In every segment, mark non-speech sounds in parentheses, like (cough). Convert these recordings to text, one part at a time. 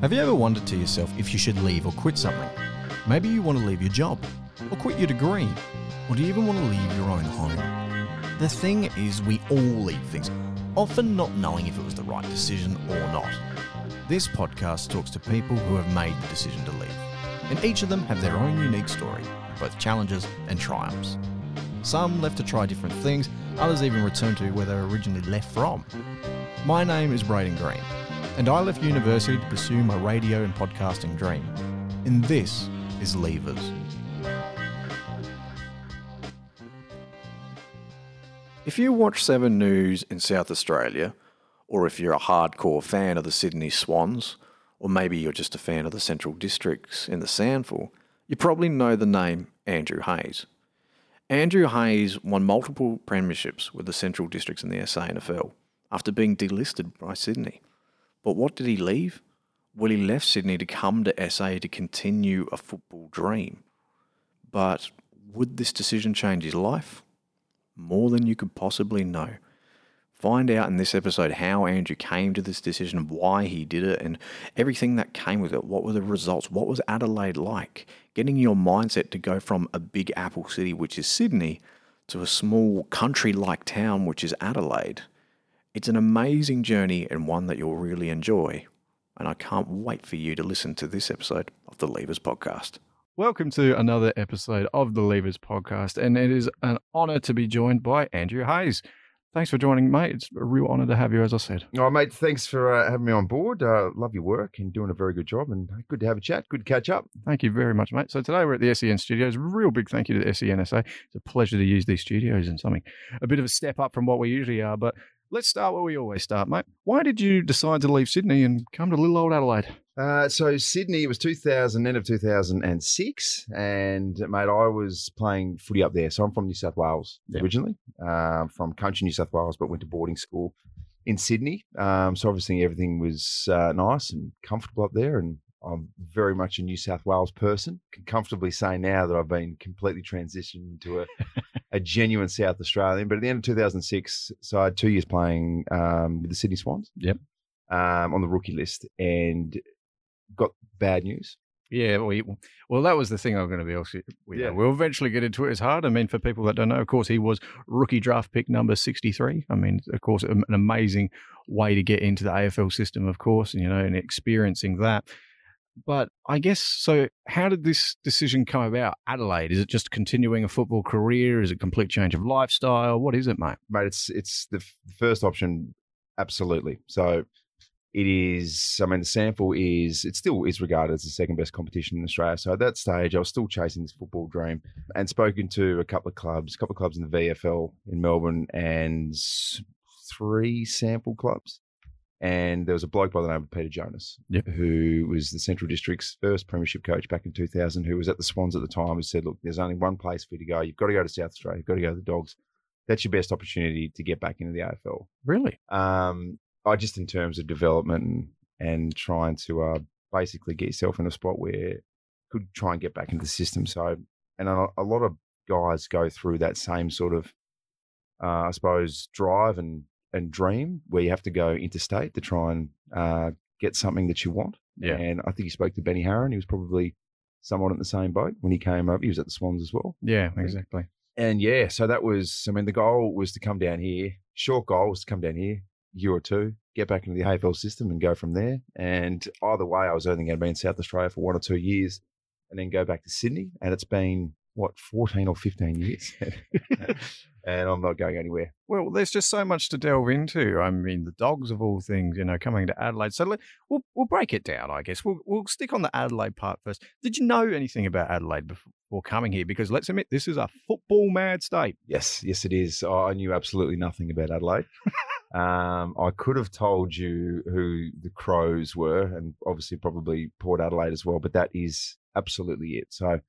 Have you ever wondered to yourself if you should leave or quit something? Maybe you want to leave your job, or quit your degree, or do you even want to leave your own home? The thing is, we all leave things, often not knowing if it was the right decision or not. This podcast talks to people who have made the decision to leave, and each of them have their own unique story, both challenges and triumphs. Some left to try different things, others even returned to where they were originally left from. My name is Braden Green, and I left university to pursue my radio and podcasting dream. And this is Levers. If you watch 7 News in South Australia, or if you're a hardcore fan of the Sydney Swans, or maybe you're just a fan of the Central Districts in the SANFL, you probably know the name Andrew Hayes. Andrew Hayes won multiple premierships with the Central Districts in the SANFL after being delisted by Sydney. But what did he leave? Well, he left Sydney to come to SA to continue a football dream. But would this decision change his life? More than you could possibly know. Find out in this episode how Andrew came to this decision, why he did it, and everything that came with it. What were the results? What was Adelaide like? Getting your mindset to go from a big apple city, which is Sydney, to a small country like town, which is Adelaide. It's an amazing journey and one that you'll really enjoy. And I can't wait for you to listen to this episode of the Levers Podcast. Welcome to another episode of the Levers Podcast. And it is an honor to be joined by Andrew Hayes. Thanks for joining, mate. It's a real honour to have you, as I said. Oh, mate, thanks for uh, having me on board. Uh, love your work and doing a very good job, and good to have a chat. Good to catch up. Thank you very much, mate. So today we're at the SEN studios. Real big thank you to the SENSA. It's a pleasure to use these studios and something a bit of a step up from what we usually are. But let's start where we always start, mate. Why did you decide to leave Sydney and come to little old Adelaide? Uh, so Sydney, it was 2000, end of 2006, and mate, I was playing footy up there. So I'm from New South Wales Yeah. originally, uh, from country New South Wales, but went to boarding school in Sydney. Um, so obviously everything was uh, nice and comfortable up there, and I'm very much a New South Wales person. Can comfortably say now that I've been completely transitioned into a, (laughs) a genuine South Australian. But at the end of 2006, so I had two years playing um, with the Sydney Swans. Yep. Um, on the rookie list, and got bad news. Yeah, we, well, that was the thing I'm going to be also. We, Yeah. We'll eventually get into it. It's hard. I mean, for people that don't know, of course, he was rookie draft pick number 63. I mean, of course, an amazing way to get into the AFL system, of course, and, you know, and experiencing that. But I guess so. How did this decision come about? Adelaide? Is it just continuing a football career? Is it complete change of lifestyle? What is it, mate? mate. It's it's the f- first option, absolutely. So it is. I mean, the SANFL is it still is regarded as the second best competition in Australia. So at that stage, I was still chasing this football dream, and spoken to a couple of clubs, a couple of clubs in the VFL in Melbourne, and three SANFL clubs. And there was a bloke by the name of Peter Jonas, Yep. who was the Central District's first premiership coach back in 2000, who was at the Swans at the time, who said, Look, there's only one place for you to go. You've got to go to South Australia. You've got to go to the Dogs. That's your best opportunity to get back into the AFL. Really? Um, I just in terms of development and, and trying to uh, basically get yourself in a spot where you could try and get back into the system. So, and a, a lot of guys go through that same sort of, uh, I suppose, drive and and dream where you have to go interstate to try and uh, get something that you want. Yeah. And I think you spoke to Benny Harron. He was probably somewhat in the same boat when he came over. He was at the Swans as well. Yeah, exactly. And yeah, so that was, I mean, the goal was to come down here. Short goal was to come down here, year or two, get back into the AFL system and go from there. And either way, I was only going to be in South Australia for one or two years and then go back to Sydney. And it's been, what, 14 or 15 years? (laughs) (laughs) and I'm not going anywhere. Well, there's just so much to delve into. I mean, the dogs of all things, you know, coming to Adelaide. So let, we'll we'll break it down, I guess. We'll we'll stick on the Adelaide part first. Did you know anything about Adelaide before coming here? Because let's admit, this is a football mad state. Yes, yes, it is. I knew absolutely nothing about Adelaide. (laughs) um, I could have told you who the Crows were, and obviously probably Port Adelaide as well, but that is absolutely it. So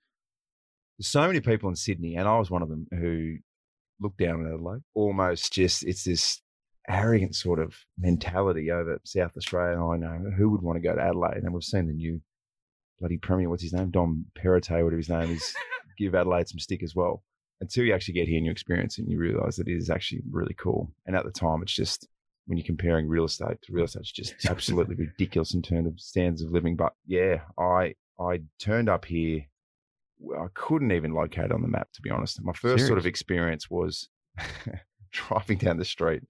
there's so many people in Sydney, and I was one of them who looked down on Adelaide. Almost just it's this arrogant sort of mentality over South Australia. I know who would want to go to Adelaide, and we've seen the new bloody premier. What's his name? Dom Perrottet, whatever his name is, (laughs) give Adelaide some stick as well until you actually get here and you experience it and you realize that it is actually really cool. And at the time, it's just when you're comparing real estate to real estate, it's just (laughs) absolutely ridiculous in terms of standards of living. But yeah, I I turned up here. I couldn't even locate on the map, to be honest. My first sort of experience was (laughs) driving down the street,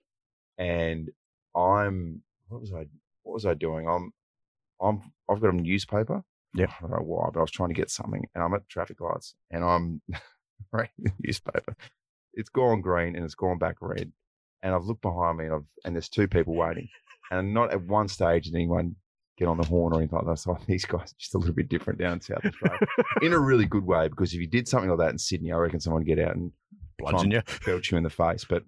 and I'm what was I what was I doing? I'm I'm I've got a newspaper. Yeah, I don't know why, but I was trying to get something, and I'm at traffic lights, and I'm (laughs) reading the newspaper. It's gone green and it's gone back red, and I've looked behind me, and I've and there's two people waiting, and not at one stage did anyone get on the horn or anything like that. So (laughs) these guys are just a little bit different down South Australia in a really good way. Because if you did something like that in Sydney, I reckon someone would get out and bludgeon you, belt you in the face. But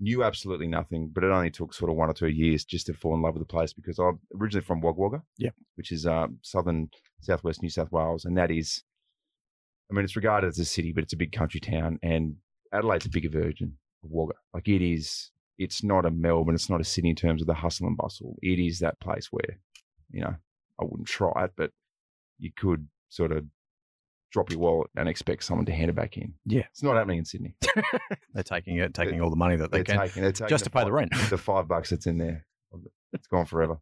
knew absolutely nothing. But it only took sort of one or two years just to fall in love with the place because I'm originally from Wagga Wagga, yeah, which is uh, southern southwest New South Wales, and that is, I mean, it's regarded as a city, but it's a big country town, and Adelaide's a bigger version of Wagga. Like it is, it's not a Melbourne, it's not a city in terms of the hustle and bustle. It is that place where, you know, I wouldn't try it, but you could sort of drop your wallet and expect someone to hand it back in. Yeah, it's not happening in Sydney. (laughs) they're taking it, taking they're, all the money that they can, taking, taking just to pay five, the rent. The (laughs) five bucks that's in there, it's gone forever.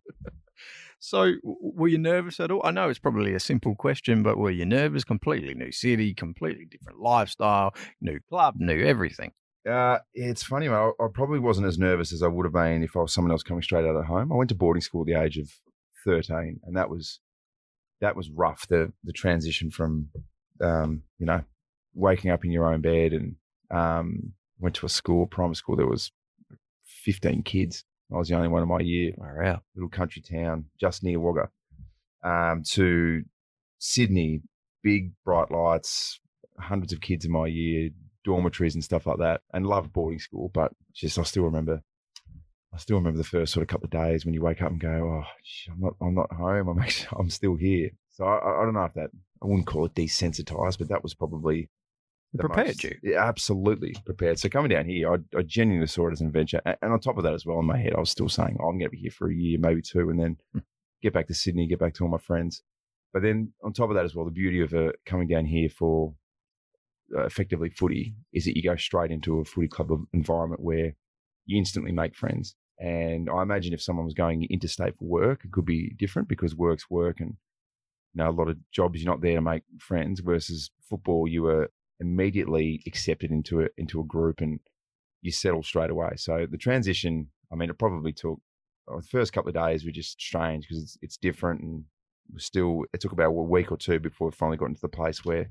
So, were you nervous at all? I know it's probably a simple question, but were you nervous? Completely new city, completely different lifestyle, new club, new everything. Uh, it's funny, I, I probably wasn't as nervous as I would have been if I was someone else coming straight out of home. I went to boarding school at the age of thirteen, and that was that was rough. The the transition from um, you know waking up in your own bed and um, went to a school, primary school. There was fifteen kids I was the only one in my year. Wow. Little country town just near Wagga. Um, to Sydney, big bright lights, hundreds of kids in my year, dormitories and stuff like that, and loved boarding school. But just I still remember, I still remember the first sort of couple of days when you wake up and go, "Oh, I'm not, I'm not home. I'm actually, (laughs) I'm still here." So I, I don't know if that I wouldn't call it desensitized, but that was probably prepared most, you. Yeah, absolutely prepared. So coming down here, I, I, genuinely saw it as an adventure. And on top of that as well, in my head, I was still saying, oh, I'm going to be here for a year, maybe two, and then hmm. get back to Sydney, get back to all my friends. But then on top of that as well, the beauty of uh, coming down here for uh, effectively footy is that you go straight into a footy club environment where you instantly make friends. And I imagine if someone was going interstate for work, it could be different because work's work and you know, a lot of jobs you're not there to make friends versus football you were immediately accepted into it into a group and you settle straight away. So the transition, I mean, it probably took well, the first couple of days were just strange because it's it's different and still it took about a week or two before we finally got into the place where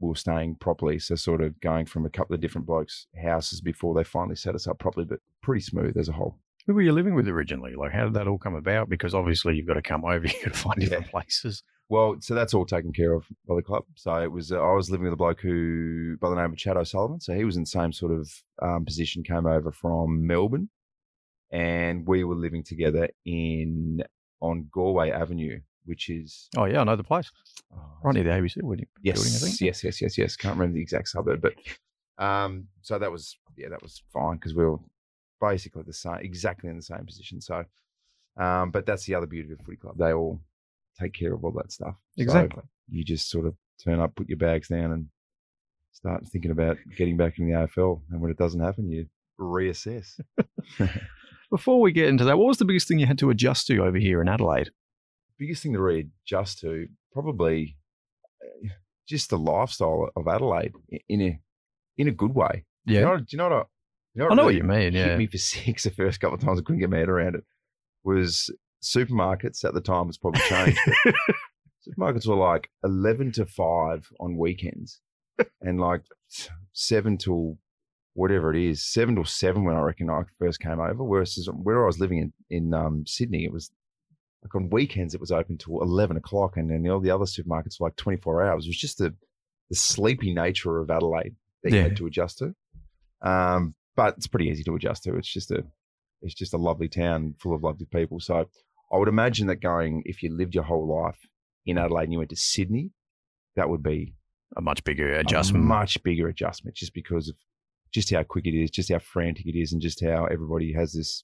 we were staying properly. So sort of going from a couple of different blokes' houses before they finally set us up properly, but pretty smooth as a whole. Who were you living with originally? Like, how did that all come about? Because obviously you've got to come over, (laughs) you've got to find different yeah. places. Well, so that's all taken care of by the club. So it was uh, I was living with a bloke who, by the name of Chad O'Sullivan. So he was in the same sort of um, position, came over from Melbourne, and we were living together in on Galway Avenue, which is oh yeah, I know the place, oh, right near the ABC building. Yes, building, I think. yes, yes, yes, yes. Can't remember the exact suburb, but um, so that was yeah, that was fine because we were basically the same, exactly in the same position. So, um, but that's the other beauty of footy club. They all take care of all that stuff. Exactly. So you just sort of turn up, put your bags down, and start thinking about getting back in the AFL. And when it doesn't happen, you reassess. (laughs) Before we get into that, what was the biggest thing you had to adjust to over here in Adelaide? Biggest thing to readjust to, probably eh, just the lifestyle of Adelaide in a in a good way. Yeah. You know, do you know what? I, you know what I know really what you mean. Yeah. Hit me for six (laughs) the first couple of times. I couldn't get my head around it. Was supermarkets at the time it's probably changed. (laughs) supermarkets were like eleven to five on weekends, and like seven till whatever it is, seven till seven when I reckon I first came over. Whereas where I was living in in um, Sydney, it was like on weekends it was open till eleven o'clock, and then all the other supermarkets were like twenty four hours. It was just the the sleepy nature of Adelaide that yeah. you had to adjust to. Um, but it's pretty easy to adjust to. It's just a it's just a lovely town full of lovely people. So I would imagine that going, if you lived your whole life in Adelaide and you went to Sydney, that would be a much bigger adjustment. much bigger adjustment just because of just how quick it is, just how frantic it is, and just how everybody has this.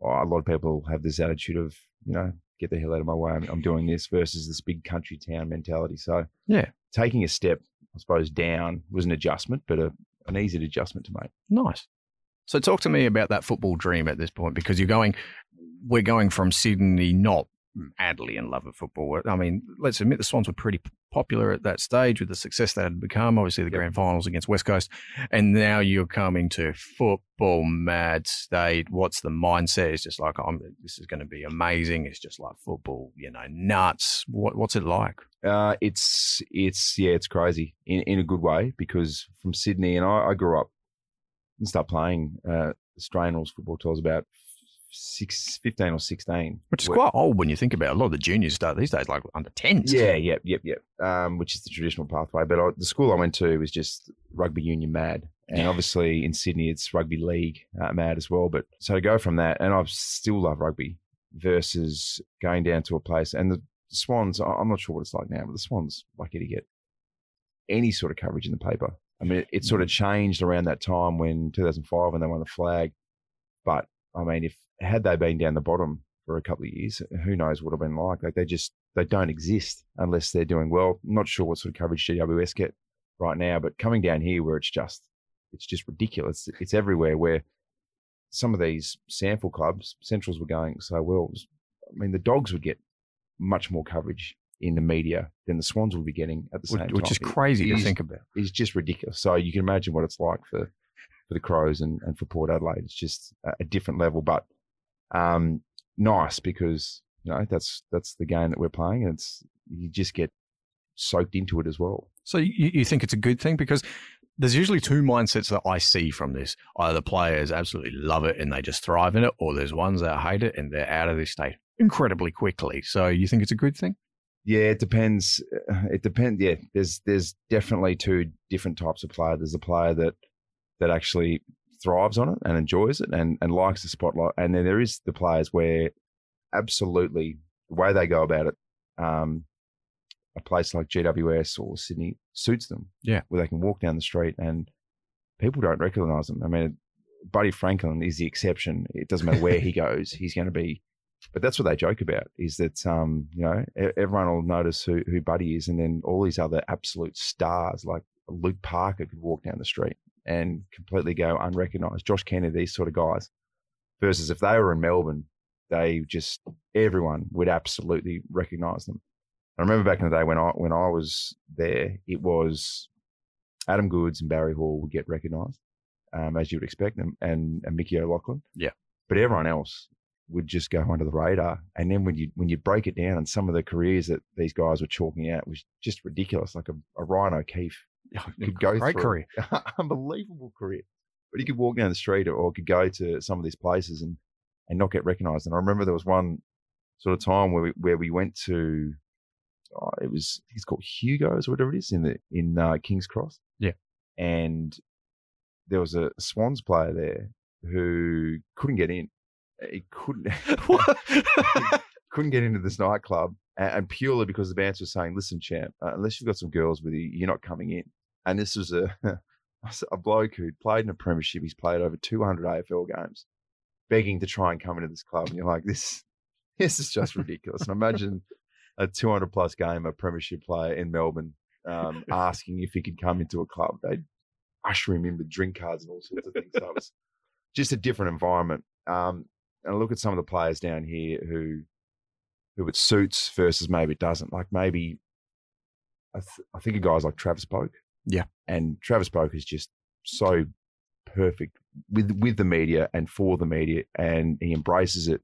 Oh, a lot of people have this attitude of, you know, get the hell out of my way. I'm, I'm doing this versus this big country town mentality. So, yeah, taking a step, I suppose, down was an adjustment, but a, an easy adjustment to make. Nice. So talk to me about that football dream at this point because you're going, we're going from Sydney not madly in love with football. I mean, let's admit the Swans were pretty popular at that stage with the success that had become. Obviously, the yep. grand finals against West Coast, and now you're coming to football mad state. What's the mindset? It's just like, I'm, this is going to be amazing. It's just like football, you know, nuts. What, what's it like? Uh, it's it's yeah, it's crazy in in a good way because from Sydney, and I, I grew up and start playing uh, Australian rules football till I was about six, 15 or 16. Which is quite old when you think about it. A lot of the juniors start these days like under 10s. Yeah, yep, yep, yep. Um, which is the traditional pathway. But I, the school I went to was just rugby union mad. And yeah. obviously in Sydney, it's rugby league uh, mad as well. But so to go from that, and I still love rugby versus going down to a place. And the Swans, I'm not sure what it's like now, but the Swans lucky to get any sort of coverage in the paper. I mean, it, it sort of mm. changed around that time when 2005 when they won the flag. But I mean, if had they been down the bottom for a couple of years, who knows what it would have been like? Like they just they don't exist unless they're doing well. I'm not sure what sort of coverage GWS get right now, but coming down here where it's just it's just ridiculous. It's everywhere. Where some of these SANFL clubs, Centrals were going so well. I mean, the Dogs would get much more coverage in the media than the Swans will be getting at the same which, time. Which is crazy it, to think about. It's just ridiculous. So you can imagine what it's like for for the Crows and, and for Port Adelaide. It's just a different level. But um, nice because you know that's that's the game that we're playing. And it's you just get soaked into it as well. So you, you think it's a good thing because there's usually two mindsets that I see from this. Either the players absolutely love it and they just thrive in it, or there's ones that hate it and they're out of this state incredibly quickly. So you think it's a good thing? Yeah, it depends. Uh, it depends. Yeah, there's there's definitely two different types of player. There's a player that that actually thrives on it and enjoys it and, and likes the spotlight. And then there is the players where absolutely the way they go about it, um, a place like GWS or Sydney suits them. Yeah. Where they can walk down the street and people don't recognize them. I mean, Buddy Franklin is the exception. It doesn't matter where he (laughs) goes, he's going to be. But that's what they joke about is that, um, you know, everyone will notice who, who Buddy is. And then all these other absolute stars like Luke Parker could walk down the street and completely go unrecognized. Josh Kennedy, these sort of guys, versus if they were in Melbourne, they just everyone would absolutely recognize them. I remember back in the day when I when I was there, it was Adam Goodes and Barry Hall would get recognised, um, as you would expect, and, and, and Mickey O'Loughlin. Yeah. But everyone else would just go under the radar. And then when you when you break it down, and some of the careers that these guys were chalking out was just ridiculous. Like a, a Ryan O'Keefe (laughs) could go Great through. career. (laughs) Unbelievable career. But he could walk down the street or, could go to some of these places and, and not get recognized. And I remember there was one sort of time where we, where we went to, oh, it was, he's called Hugo's or whatever it is in the, in uh, King's Cross. Yeah. And there was a Swans player there who couldn't get in. He couldn't, (laughs) (laughs) couldn't get into this nightclub and, purely because the bouncer was saying, "Listen, champ, uh, unless you've got some girls with you, you're not coming in." And this was a (laughs) a bloke who'd played in a premiership. He's played over 200 AFL games, begging to try and come into this club. And you're like, this this is just ridiculous. and imagine a 200 plus game, a premiership player in Melbourne, um, asking if he could come into a club. They'd usher him in with drink cards and all sorts of things. So it was just a different environment. Um, and I look at some of the players down here who who it suits versus maybe it doesn't. Like maybe I, th- I think of guys like Travis Boak. Yeah. And Travis Boak is just so perfect with with the media and for the media and he embraces it,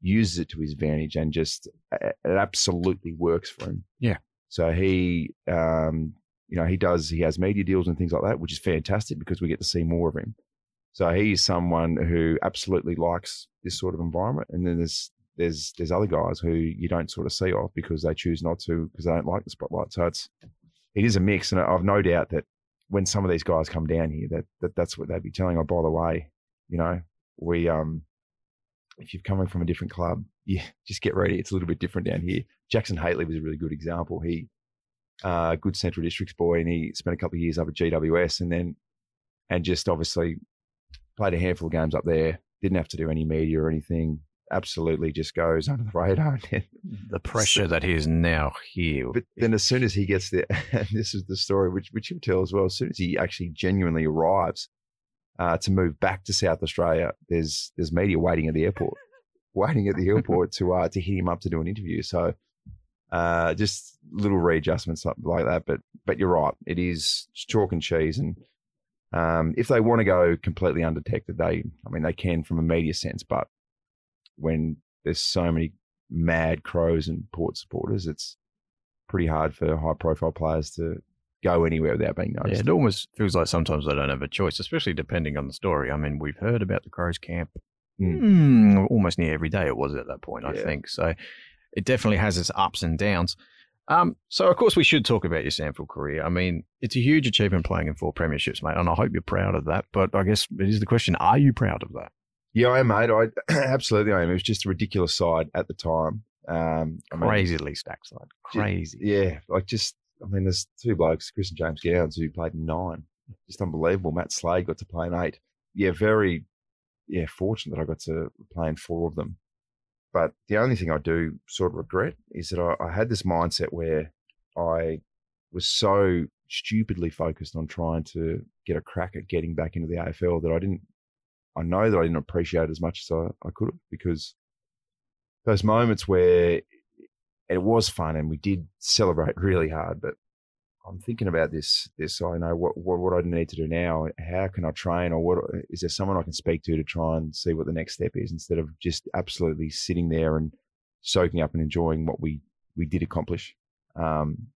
uses it to his advantage and just it absolutely works for him. Yeah. So he um you know, he does he has media deals and things like that, which is fantastic because we get to see more of him. So he's someone who absolutely likes this sort of environment. And then there's there's there's other guys who you don't sort of see off because they choose not to because they don't like the spotlight. So it's it is a mix, and I've no doubt that when some of these guys come down here, that, that that's what they'd be telling. Oh, by the way, you know, we um, if you're coming from a different club, (laughs) yeah, just get ready. It's a little bit different down here. Jackson Hately was a really good example. He, uh, good Central Districts boy, and he spent a couple of years up at GWS, and then, and just obviously played a handful of games up there. Didn't have to do any media or anything absolutely just goes under the radar. (laughs) the pressure so, that he is now here. But then as soon as he gets there, (laughs) and this is the story which which he'll tell as well, as soon as he actually genuinely arrives, uh, to move back to South Australia, there's there's media waiting at the airport, (laughs) waiting at the airport to uh, to hit him up to do an interview. So uh, just little readjustments like that. But but you're right, it is chalk and cheese. And um, if they want to go completely undetected, they I mean they can from a media sense. But when there's so many mad crows and port supporters, it's pretty hard for high profile players to go anywhere without being Yeah, noticed. it almost feels like sometimes they don't have a choice, especially depending on the story. I mean, we've heard about the Crows camp Mm. mm, almost near every day. It was at that point, I think. So it definitely has its ups and downs. Um, so of course we should talk about your SANFL career. I mean, it's a huge achievement playing in four premierships, mate, and I hope you're proud of that. But I guess it is the question: Are you proud of that? Yeah, I am, mate. I (clears throat) absolutely I am. It was just a ridiculous side at the time. Um, I mean, Crazily stacked side, crazy. yeah, like just I mean, there's two blokes, Chris and James Gowans, who played in nine. Just unbelievable. Matt Slade got to play in eight. Yeah, very yeah, fortunate that I got to play in four of them. But the only thing I do sort of regret is that I, I had this mindset where I was so stupidly focused on trying to get a crack at getting back into the AFL that I didn't. I know that I didn't appreciate as much as I, I could have because those moments where it was fun and we did celebrate (laughs) really hard, but I'm thinking about this. This I know what, what what I need to do now. How can I train, or what is there someone I can speak to to try and see what the next step is instead of just absolutely sitting there and soaking up and enjoying what we we did accomplish. Um,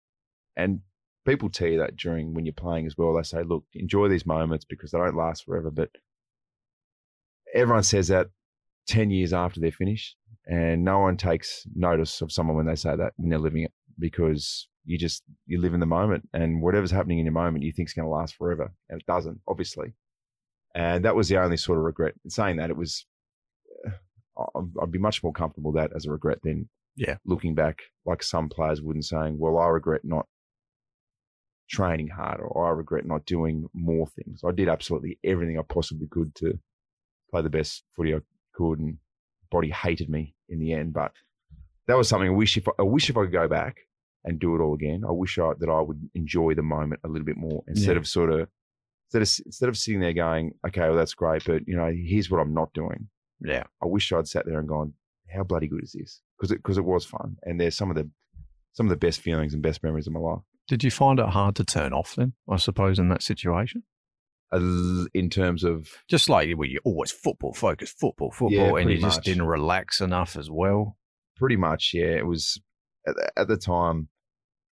and people tell you that during when you're playing as well. They say, look, enjoy these moments because they don't last forever. But everyone says that ten years after they're finished, and no one takes notice of someone when they say that when they're living it because you just you live in the moment and whatever's happening in your moment you think is going to last forever and it doesn't obviously. And that was the only sort of regret. In saying that it was uh, I'd I'd be much more comfortable with that as a regret than Yeah. looking back like some players would and saying well I regret not training hard or I regret not doing more things. I did absolutely everything I possibly could to play the best footy I could and body hated me in the end but that was something I wish if I, I wish if I could go back and do it all again. I wish I, that I would enjoy the moment a little bit more instead Yeah. of sort of instead of instead of sitting there going, okay, well that's great, but you know, here's what I'm not doing. Yeah, I wish I'd sat there and gone, how bloody good is this? Because it because it was fun, and there's some of the some of the best feelings and best memories of my life. Did you find it hard to turn off then? I suppose in that situation, In terms of just like well, you're always football focused, football, football, Yeah, and you pretty just didn't relax enough as well. pretty much, yeah, it was at the, at the time.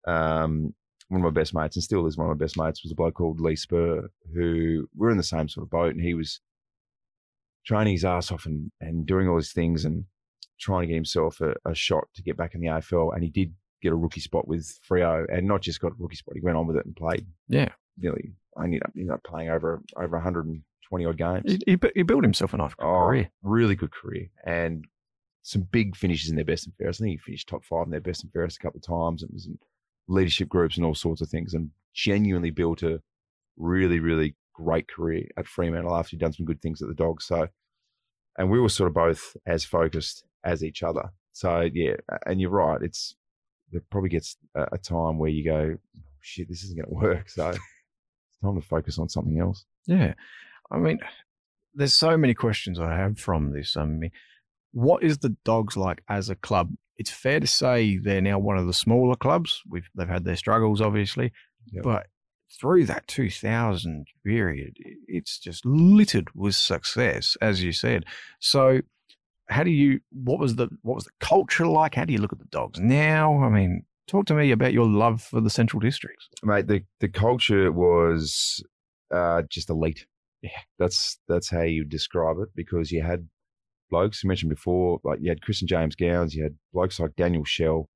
Um, one of my best mates, and still is one of my best mates, was a bloke called Lee Spurr, who we're in the same sort of boat, and he was training his ass off and, and doing all these things and trying to get himself a, a shot to get back in the AFL, and he did get a rookie spot with Freo, and not just got a rookie spot, he went on with it and played Yeah, nearly. I ended up, ended up playing over over 120 odd games. he, he, he built himself a nice Oh, career. really good career and some big finishes in their best and fairest. I think he finished top five in their best and fairest a couple of times. It was in leadership groups and all sorts of things, and genuinely built a really, really great career at Fremantle after he'd done some good things at the Dogs. So, and we were sort of both as focused as each other. So yeah, and you're right. It's there probably gets a, a time where you go, shit, this isn't going to work. So it's time to focus on something else. Yeah. I mean, there's so many questions I have from this. I mean, what is the dogs like as a club? It's fair to say they're now one of the smaller clubs. We've they've had their struggles, obviously, Yep. but through that 2000 period, it's just littered with success, as you said. So, how do you? What was the what was the culture like? How do you look at the dogs now? I mean, talk to me about your love for the Central Districts. mate. The the culture was uh, just elite. Yeah. that's that's how you describe it because you had blokes you mentioned before, like you had Chris and James Gowans, you had blokes like Daniel Schell,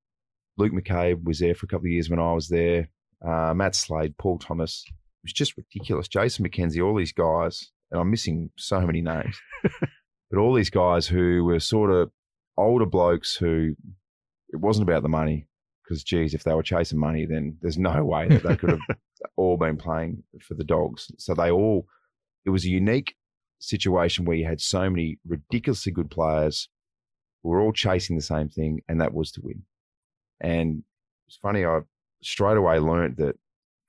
Luke McCabe was there for a couple of years when I was there, uh, Matt Slade, Paul Thomas. It was just ridiculous. Jason McKenzie, all these guys, and I'm missing so many names, (laughs) but all these guys who were sort of older blokes who it wasn't about the money because geez, if they were chasing money, then there's no way that they could have (laughs) all been playing for the dogs. So they all, it was a unique situation where you had so many ridiculously good players who were all chasing the same thing, and that was to win. And it's funny, I straight away learned that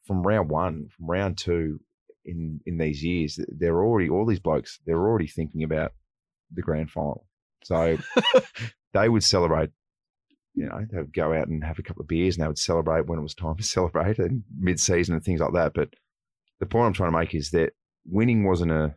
from round one, from round two, in in these years, they're already all these blokes. They're already thinking about the grand final. So (laughs) they would celebrate. You know, they would go out and have a couple of beers, and they would celebrate when it was time to (laughs) celebrate, and mid season and things like that. But the point I'm trying to make is that winning wasn't a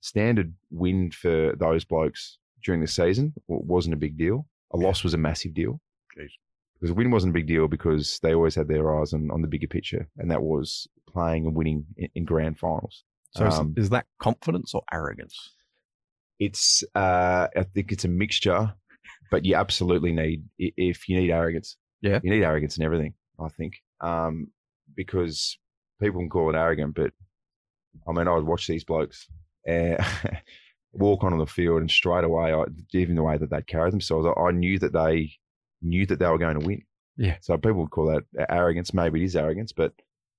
standard win for those blokes during the season. Wasn't a big deal. A loss was a massive deal. Jeez. Because a win wasn't a big deal because they always had their eyes on, on the bigger picture, and that was playing and winning in, in grand finals. So is- Um, is, that confidence or arrogance? It's uh, I think it's a mixture, but you absolutely need if you need arrogance. Yeah. you need arrogance in everything. I think um, because people can call it arrogant, but I mean, I would watch these blokes uh, (laughs) walk onto the field, and straight away, I, even the way that they carried themselves, I, I knew that they knew that they were going to win. Yeah. So people would call that arrogance. Maybe it is arrogance, but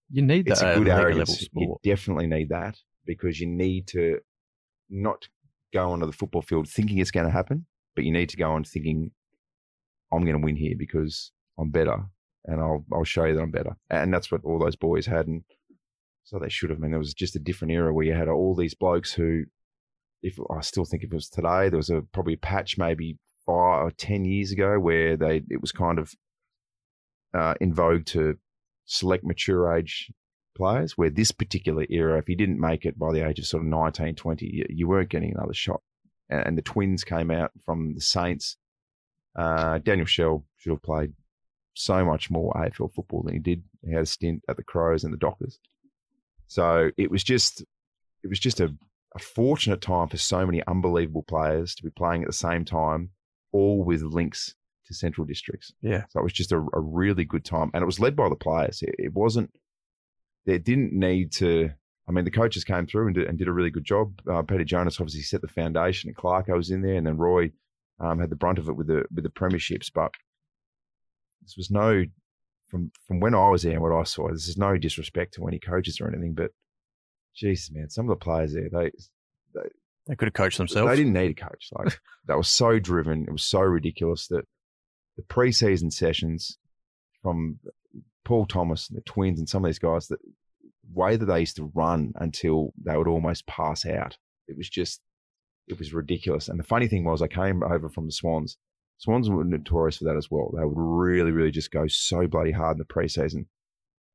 You need that it's a good arrogance. You definitely need that because you need to not go onto the football field thinking it's going to happen, but you need to go on thinking, I'm going to win here because I'm better and I'll, I'll show you that I'm better. And that's what all those boys had. And so they should have. I mean, there was just a different era where you had all these blokes who, if I still think if it was today, there was a probably a patch maybe five or 10 years ago where they, it was kind of uh, in vogue to select mature age players where this particular era, if you didn't make it by the age of sort of 19, 20, you, you weren't getting another shot. And, and the twins came out from the Saints. Uh, Daniel Schell should have played so much more AFL football than he did. He had a stint at the Crows and the Dockers. So it was just, it was just a, a fortunate time for so many unbelievable players to be playing at the same time, all with links to central districts. Yeah. So it was just a, a really good time. And it was led by the players. It, it wasn't, they didn't need to, I mean, the coaches came through and did, and did a really good job. Uh, Peter Jonas obviously set the foundation, and Clarko was in there, and then Roy um, had the brunt of it with the with the premierships. But this was no, from from when I was there and what I saw, this is no disrespect to any coaches or anything, but Jesus, man, some of the players there, they they, they could have coached themselves. they didn't need a coach. Like (laughs) they were so driven. It was so ridiculous that the preseason sessions from Paul Thomas and the twins and some of these guys, the way that they used to run until they would almost pass out. It was just, it was ridiculous. And the funny thing was, I came over from the Swans. Swans were notorious for that as well. They would really, really just go so bloody hard in the preseason.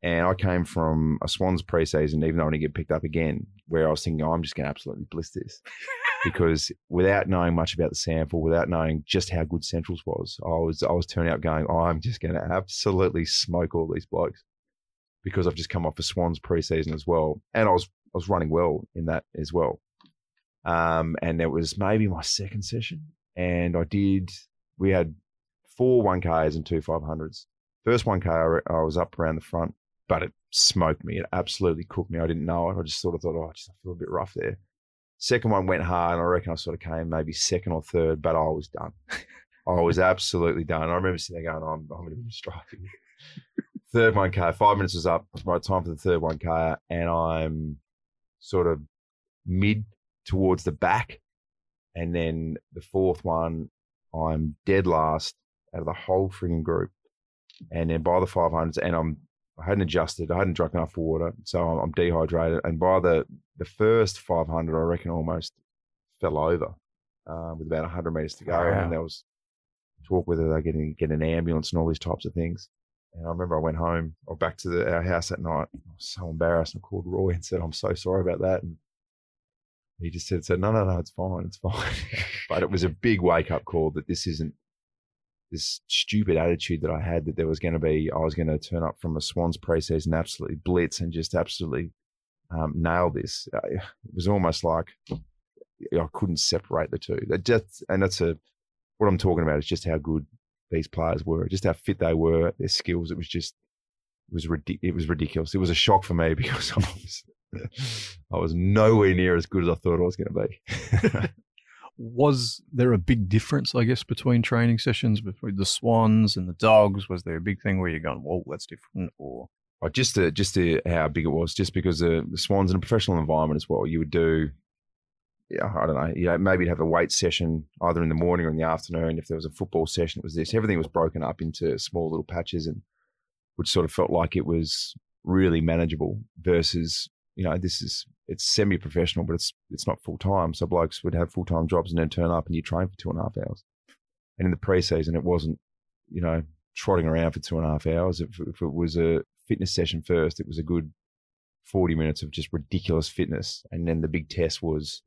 And I came from a Swans preseason, even though I didn't get picked up again, where I was thinking, oh, I'm just going to absolutely bliss this. (laughs) because without knowing much about the SANFL, without knowing just how good Centrals was, I was I was turning out going, oh, I'm just going to absolutely smoke all these blokes because I've just come off a Swans preseason as well, and I was I was running well in that as well. Um, and it was maybe my second session, and I did. We had four one Ks and two five hundreds. First one K, I I was up around the front, but it smoked me. It absolutely cooked me. I didn't know it. I just sort of thought, oh, I just feel a bit rough there. Second one went hard, and I reckon I sort of came maybe second or third, but I was done. (laughs) I was absolutely done. I remember sitting there going, I'm, I'm going to be striking. (laughs) third 1K, five minutes was up. Right time for the third 1K, and I'm sort of mid towards the back. And then the fourth one, I'm dead last out of the whole frigging group. And then by the 500s, and I'm I hadn't adjusted. I hadn't drunk enough water, so I'm, I'm dehydrated. And by the the first 500, I reckon almost fell over uh, with about 100 meters to go. Wow. And there was talk whether they're getting get an ambulance and all these types of things. And I remember I went home or back to the, our house that night. I was so embarrassed. I called Roy and said, "I'm so sorry about that." And he just said, "said No, no, no, it's fine, it's fine." (laughs) but it was a big wake up call that this isn't this stupid attitude that I had that there was going to be, I was going to turn up from a Swans preseason, absolutely blitz and just absolutely um, nail this. Uh, It was almost like I couldn't separate the two. That just, and that's a, what I'm talking about is just how good these players were, just how fit they were, their skills. It was just, it was It was ridiculous. It was a shock for me (laughs) because I was, (laughs) I was nowhere near as good as I thought I was going to be. (laughs) Was there a big difference, I guess, between training sessions between the Swans and the Dogs? Was there a big thing where you're going, "Whoa, that's different"? Or Oh, just to, just to how big it was, just because the, the Swans in a professional environment as well, you would do, yeah, I don't know, you know, maybe you'd have a weight session either in the morning or in the afternoon. If there was a football session, it was this. Everything was broken up into small little patches, and which sort of felt like it was really manageable. Versus you know, this is it's semi-professional, but it's it's not full time. So blokes would have full time jobs and then turn up and you train for two and a half hours. And in the preseason, it wasn't, you know, trotting around for two and a half hours. If, if it was a fitness session first, it was a good forty minutes of just ridiculous fitness, and then the big test was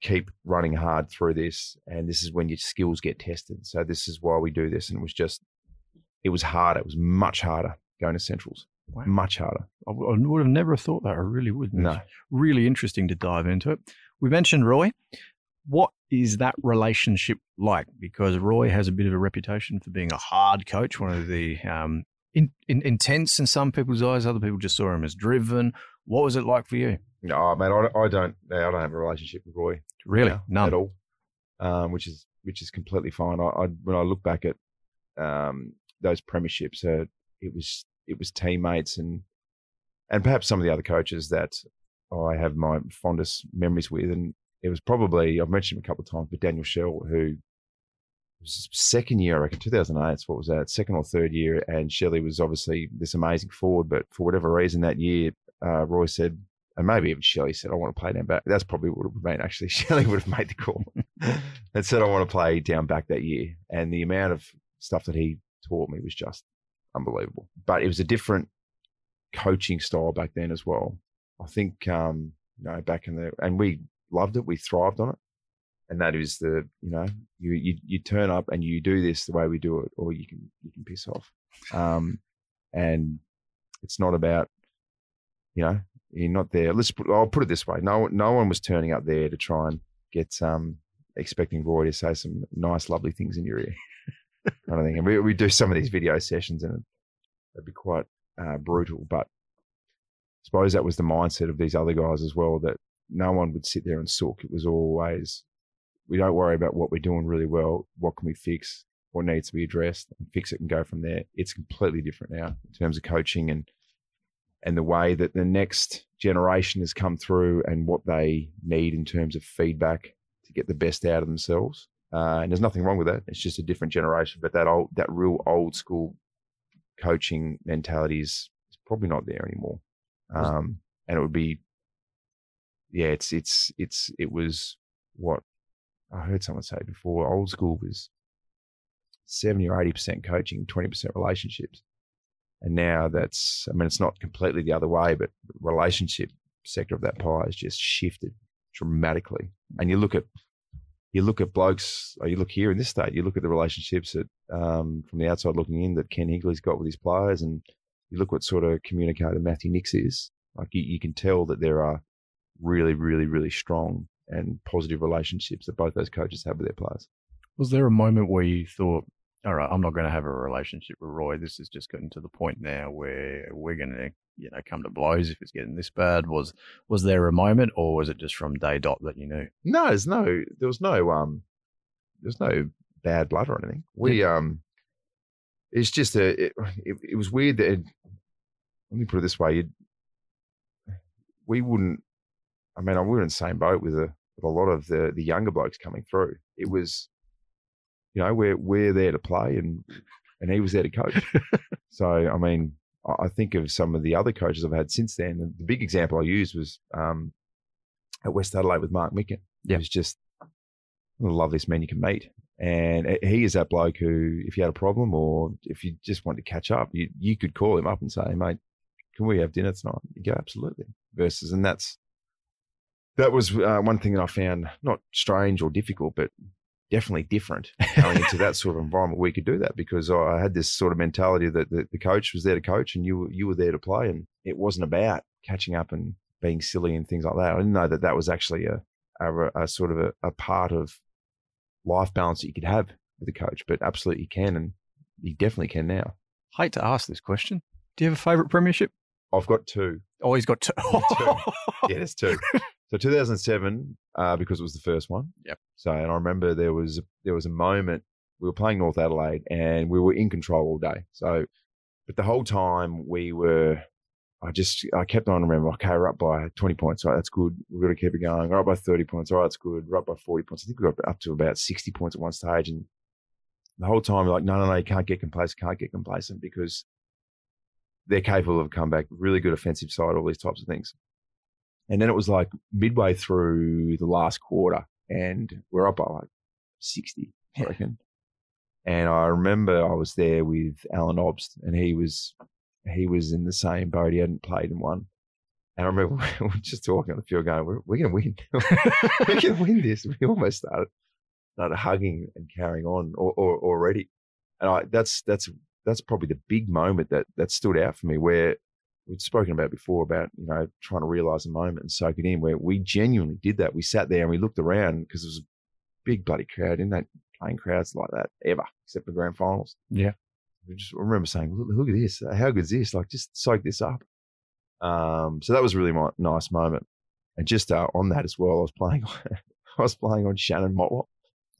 keep running hard through this, and this is when your skills get tested. So this is why we do this, and it was just, it was harder. It was much harder going to centrals. Wow. Much harder. I w- I would have never thought that. I really wouldn't. No. It's really interesting to dive into it. We mentioned Roy. What is that relationship like? Because Roy has a bit of a reputation for being a hard coach, one of the um, in, in, intense in some people's eyes. Other people just saw him as driven. What was it like for you? No, man, I, I don't. I don't have a relationship with Roy. Really, now none at all, um, which is which is completely fine. I, I when I look back at um, those premierships, uh, it was it was teammates and and perhaps some of the other coaches that I have my fondest memories with, and it was probably I've mentioned him a couple of times, but Daniel Schell, who was second year, I reckon, 2008. What was that? Second or third year, and Shelley was obviously this amazing forward, but for whatever reason that year, uh, Roy said, and maybe even Shelley said, I want to play down back. That's probably what it would have been, actually. (laughs) Shelley would have made the call and said, I want to play down back that year. And the amount of stuff that he taught me was just unbelievable. But it was a different coaching style back then as well. I think, um, you know, back in the, and we loved it, we thrived on it. And that is the, you know, you, you, you turn up and you do this the way we do it, or you can, you can piss off. Um, and it's not about, you know, you're not there. Let's put, I'll put it this way. No, no one was turning up there to try and get, um, expecting Roy to say some nice, lovely things in your ear. Kind of thing. And we, we do some of these video sessions and it'd be quite uh, brutal. But I suppose that was the mindset of these other guys as well that no one would sit there and sook. It was always, we don't worry about what we're doing really well. What can we fix? What needs to be addressed and fix it and go from there. It's completely different now in terms of coaching and and the way that the next generation has come through and what they need in terms of feedback to get the best out of themselves. Uh, and there's nothing wrong with that. It's just a different generation. But that old, that real old school coaching mentality is, is probably not there anymore. Um, and it would be, yeah, it's it's it's it was what I heard someone say before. Old school was seventy or eighty percent coaching, twenty percent relationships. And now that's, I mean, it's not completely the other way, but relationship sector of that pie has just shifted dramatically. And you look at you look at blokes, or you look here in this state, you look at the relationships that um, from the outside looking in that Ken Hinkley's got with his players, and you look what sort of communicator Matthew Nicks is. Like you, you can tell that there are really, really, really strong and positive relationships that both those coaches have with their players. Was there a moment where you thought, all right, I'm not going to have a relationship with Roy. This is just getting to the point now where we're going to, you know, come to blows if it's getting this bad. Was was there a moment, or was it just from day dot that you knew? No, there's no, there was no, um, there's no bad blood or anything. We, um, it's just a, it, it, it was weird that, it, let me put it this way, you'd, we wouldn't, I mean, we were in the same boat with a, with a lot of the, the younger blokes coming through. It was, you know, we're, we're there to play and, and he was there to coach. (laughs) so, I mean, I think of some of the other coaches I've had since then. The big example I used was, um, at West Adelaide with Mark Mickan. Yeah. It was just the loveliest men you can meet. And he is that bloke who, if you had a problem or if you just wanted to catch up, you, you could call him up and say, mate, can we have dinner tonight? You go, absolutely. Versus, and that's, that was uh, one thing that I found not strange or difficult, but definitely different (laughs) going into that sort of environment where you could do that because I had this sort of mentality that the, the coach was there to coach and you, were- you were there to play. And it wasn't about catching up and being silly and things like that. I didn't know that that was actually a, a, a sort of a, a part of life balance that you could have with a coach, but absolutely you can. And you definitely can now. I Hate to ask this question. Do you have a favourite premiership? I've got two. Oh, he's got two. (laughs) Yeah, there's two. So 2007, uh, because it was the first one. Yep. So, and I remember there was there was a moment we were playing North Adelaide and we were in control all day. So, but the whole time we were, I just I kept on remembering. Okay, we're up by 20 points. All right, that's good. We've got to keep it going. We're up by 30 points. All right, that's good. We're up by 40 points. I think we got up to about 60 points at one stage, and the whole time we're like, no, no, no, you can't get complacent. Can't get complacent because they're capable of a comeback. Really good offensive side. All these types of things. And then it was like midway through the last quarter, and we're up by like 60, I reckon. And I remember I was there with Alan Obst, and he was he was in the same boat. He hadn't played in one. And I remember (laughs) we were just talking on the field, going, "We're, we're going to win. (laughs) we're going (laughs) to win this." We almost started started hugging and carrying on or, or, already. And I, that's that's that's probably the big moment that that stood out for me, where we'd spoken about before about you know trying to realize the moment and soak it in. Where we genuinely did that. We sat there and we looked around because it was a big bloody crowd. In that playing crowds like that ever, except for grand finals. Yeah. We just I remember saying, look, look, at this. How good is this? Like, just soak this up. Um, so that was really my nice moment. And just uh, on that as well, I was playing, (laughs) I was playing on Shannon Motlop.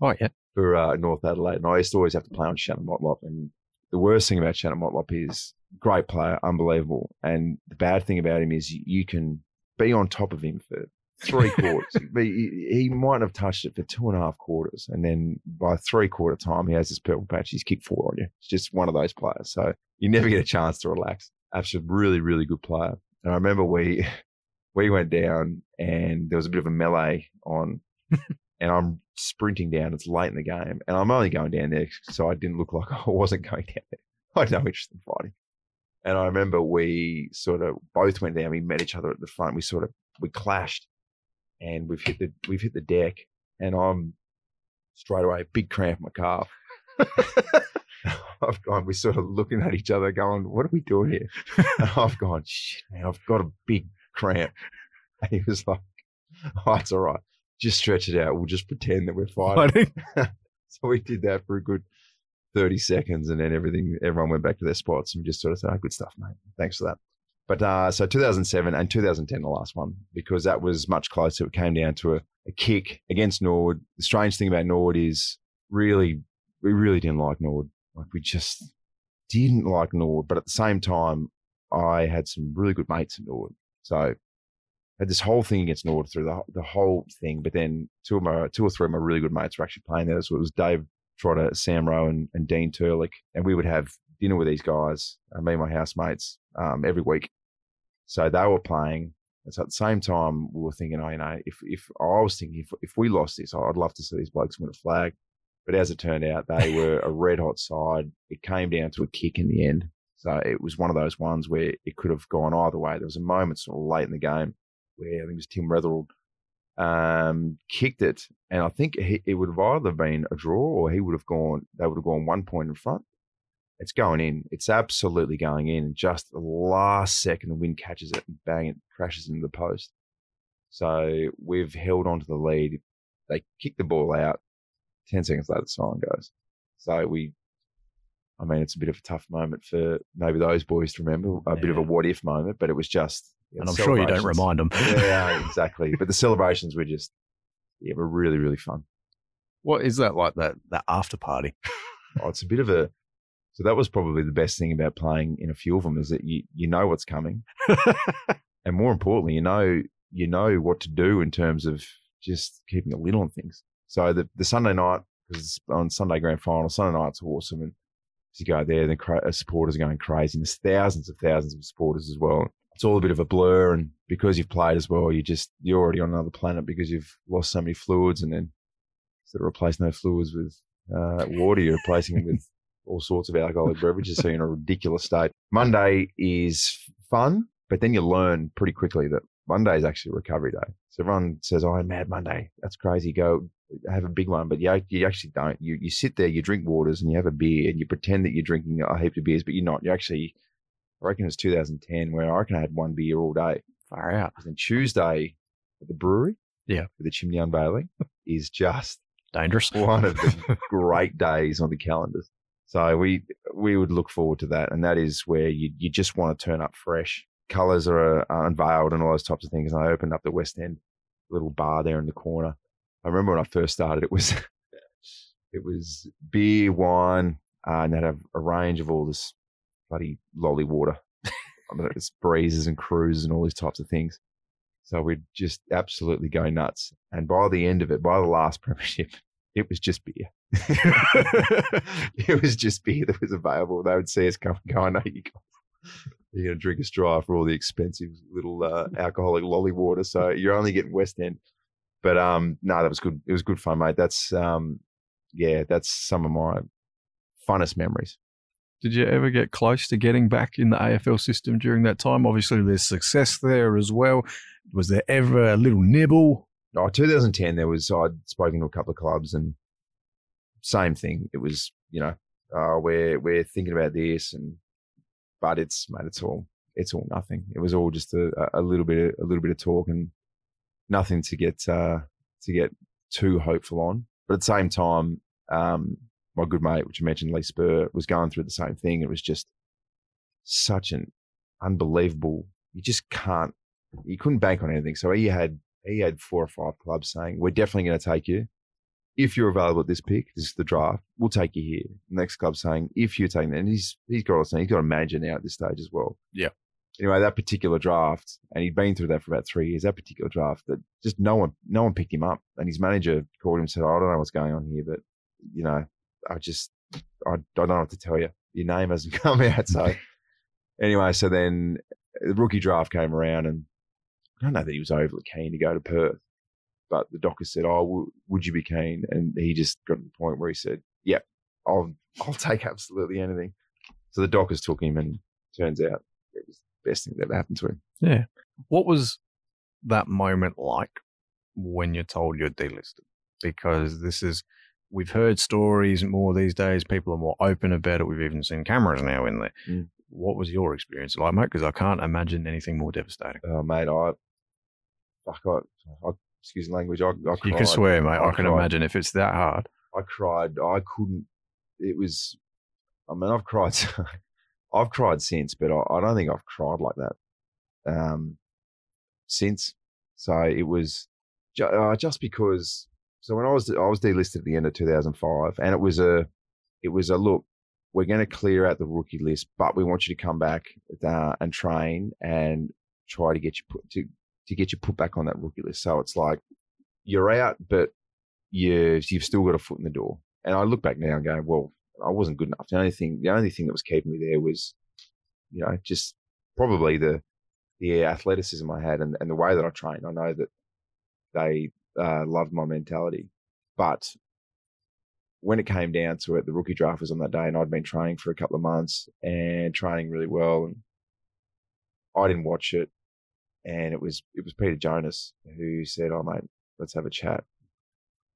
Oh yeah. For uh, North Adelaide, and I used to always have to play on Shannon Motlop. And the worst thing about Shannon Motlop is great player, unbelievable. And the bad thing about him is you, can be on top of him for three (laughs) quarters. he, he might have touched it for two and a half quarters, and then by three quarter time, he has this purple patch. He's kicked four on you. It's just one of those players. So you never get a chance to relax. Absolutely, really, really good player. And I remember we (laughs) we went down, and there was a bit of a melee on, (laughs) and I'm sprinting down. It's late in the game, and I'm only going down there so I didn't look like I wasn't going down there. I had no interest in fighting. And I remember we sort of both went down. We met each other at the front. We sort of we clashed, and we've hit the we've hit the deck, and I'm straight away big cramp in my calf. I've gone, we're sort of looking at each other, going, "What are we doing here?" And I've gone, "Shit, man, I've got a big cramp." And he was like, "Oh, it's all right. Just stretch it out. We'll just pretend that we're fighting." (laughs) so we did that for a good thirty seconds, and then everything, everyone went back to their spots, and just sort of said, oh, "Good stuff, mate. Thanks for that." But uh, so 2007 and 2010, the last one, because that was much closer. It came down to a, a kick against Nord. The strange thing about Nord is really, we really didn't like Nord. Like we just didn't like Nord. But at the same time, I had some really good mates in Nord. So I had this whole thing against Nord through the, the whole thing. But then two of my, two or three of my really good mates were actually playing there. So it was Dave Trotter, Sam Rowe, and, and Dean Terlich. And we would have dinner with these guys, uh, me and my housemates, um, every week. So they were playing. And so at the same time, we were thinking, oh, you know, if, if I was thinking, if, if we lost this, I'd love to see these blokes win a flag. But as it turned out, they were a (laughs) red hot side. It came down to a kick in the end. So it was one of those ones where it could have gone either way. There was a moment sort of late in the game where I think it was Tim Retherill um, kicked it, and I think he, it would have either been a draw or he would have gone. They would have gone one point in front it's going in. It's absolutely going in. And just the last second, the wind catches it and bang, it crashes into the post. So we've held on to the lead. They kick the ball out. 10 seconds later, the siren goes. So we, I mean, it's a bit of a tough moment for maybe those boys to remember, a yeah. bit of a what if moment, but it was just. And I'm sure you don't remind them. yeah, (laughs) exactly. But the celebrations were just, yeah, were really, really fun. What is that like, that, that after party? oh, it's a bit of a, so that was probably the best thing about playing in a few of them is that you you know what's coming, (laughs) and more importantly, you know you know what to do in terms of just keeping a lid on things. So the the Sunday night because on Sunday grand final, Sunday night's awesome, and you go there, the uh, supporters are going crazy. And there's thousands of thousands of supporters as well. It's all a bit of a blur, and because you've played as well, you just you're already on another planet because you've lost so many fluids, and then instead of replacing those fluids with uh, water, you're replacing them with (laughs) all sorts of alcoholic beverages, so you're in a ridiculous state. Monday is fun, but then you learn pretty quickly that Monday is actually recovery day. So everyone says, "Oh, Mad Monday, that's crazy. Go have a big one," but you, you actually don't. You you sit there, you drink waters, and you have a beer, and you pretend that you're drinking a heap of beers, but you're not. You actually, I reckon it's 2010 where I reckon I had one beer all day. Far out. And Tuesday at the brewery, yeah, with the chimney unveiling, (laughs) is just dangerous. One of the (laughs) great days on the calendars. So we we would look forward to that, and that is where you you just want to turn up fresh. Colors are, are unveiled and all those types of things. And I opened up the West End little bar there in the corner. I remember when I first started, it was (laughs) it was beer, wine, uh, and they had a, range of all this bloody lolly water. I mean, it's breezes and cruises and all these types of things. So we'd just absolutely go nuts. And by the end of it, by the last (laughs) premiership, it was just beer. (laughs) it was just beer that was available. They would see us come and go, I know you you're going to drink a straw for all the expensive little uh, alcoholic lolly water. So you're only getting West End. But um, no, that was good. It was good fun, mate. That's um, yeah, that's some of my funnest memories. Did you ever get close to getting back in the AFL system during that time? Obviously, there's success there as well. Was there ever a little nibble? Oh, 2010, there was, I'd spoken to a couple of clubs and same thing. It was, you know, uh, we're, we're thinking about this and, but it's, mate, it's all, it's all nothing. It was all just a, a little bit, a little bit of talk and nothing to get, uh, to get too hopeful on. But at the same time, um, my good mate, which I mentioned, Lee Spurr, was going through the same thing. It was just such an unbelievable. You just can't. You couldn't bank on anything. So he had he had four or five clubs saying, "We're definitely going to take you if you're available at this pick. This is the draft. We'll take you here." Next club saying, "If you're taking," and he's he's got a he's got a manager now at this stage as well. Yeah. Anyway, that particular draft, and he'd been through that for about three years. That particular draft, that just no one no one picked him up, and his manager called him and said, oh, "I don't know what's going on here, but you know, I just, I, I don't know what to tell you. Your name hasn't (laughs) come out. So (laughs) anyway, so then the rookie draft came around and I don't know that he was overly keen to go to Perth, but the doctor said, "Oh, w- would you be keen?" And he just got to the point where he said, "Yep, yeah, I'll I'll take absolutely anything." So the Dockers took him, and turns out it was best thing that ever happened to him. Yeah. What was that moment like when you're told you're delisted? Because this is we've heard stories more these days. People are more open about it. We've even seen cameras now in there. Mm. What was your experience like, mate? Because I can't imagine anything more devastating. Oh, mate, I, fuck, I, I excuse the language. I, I cried. You can swear, mate. I, I can cried. imagine if it's that hard. I cried. I couldn't. It was. I mean, I've cried. (laughs) I've cried since, but I, I, don't think I've cried like that um, since. So it was ju- uh, just because so when I was I was delisted at the end of 2005, and it was a it was a look. We're going to clear out the rookie list, but we want you to come back uh, and train and try to get you put to to get you put back on that rookie list. So it's like you're out, but you you've still got a foot in the door. And I look back now and go, well, I wasn't good enough. The only thing the only thing that was keeping me there was, you know, just probably the the athleticism I had and, and the way that I trained. I know that they uh, loved my mentality. But when it came down to it, the rookie draft was on that day, and I'd been training for a couple of months and training really well. And I didn't watch it, and it was it was Peter Jonas who said, "Oh mate, let's have a chat."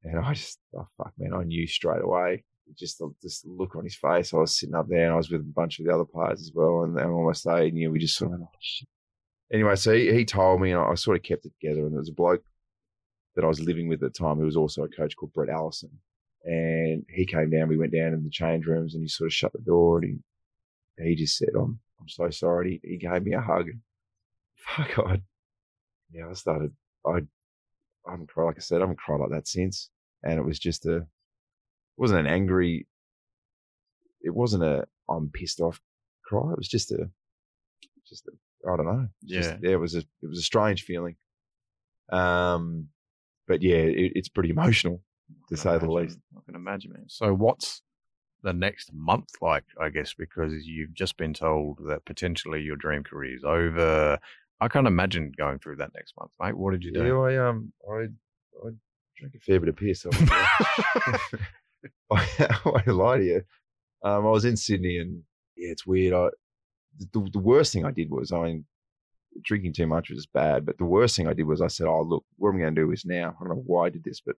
And I just, oh fuck, man, I knew straight away. Just the, just look on his face. I was sitting up there, and I was with a bunch of the other players as well. And, and almost they knew we just sort of, oh, shit. Anyway, so he, he told me, and I, I sort of kept it together. And there was a bloke that I was living with at the time, who was also a coach called Brett Allison. And he came down, we went down in the change rooms and he sort of shut the door and he, he just said, I'm, I'm so sorry. He, he gave me a hug. (laughs) Fuck, I, yeah, I started, I, I haven't cried, like I said, I haven't cried like that since. And it was just a, wasn't an angry, it wasn't a, I'm pissed off cry. It was just a, just a, I don't know. Yeah. Just, yeah, it was a, it was a strange feeling. Um, but yeah, it, it's pretty emotional to say imagine, the least. I can imagine, man. So what's the next month like? I guess because you've just been told that potentially your dream career is over. I can't imagine going through that next month, mate. What did you do? Yeah, I um, I I drank a fair bit of piss. (laughs) (laughs) (laughs) I, I lie to you. Um, I was in Sydney, and yeah, it's weird. I the, the worst thing I did was I mean, drinking too much was bad. But the worst thing I did was I said, "Oh, look, what I'm going to do is now. I don't know why I did this, but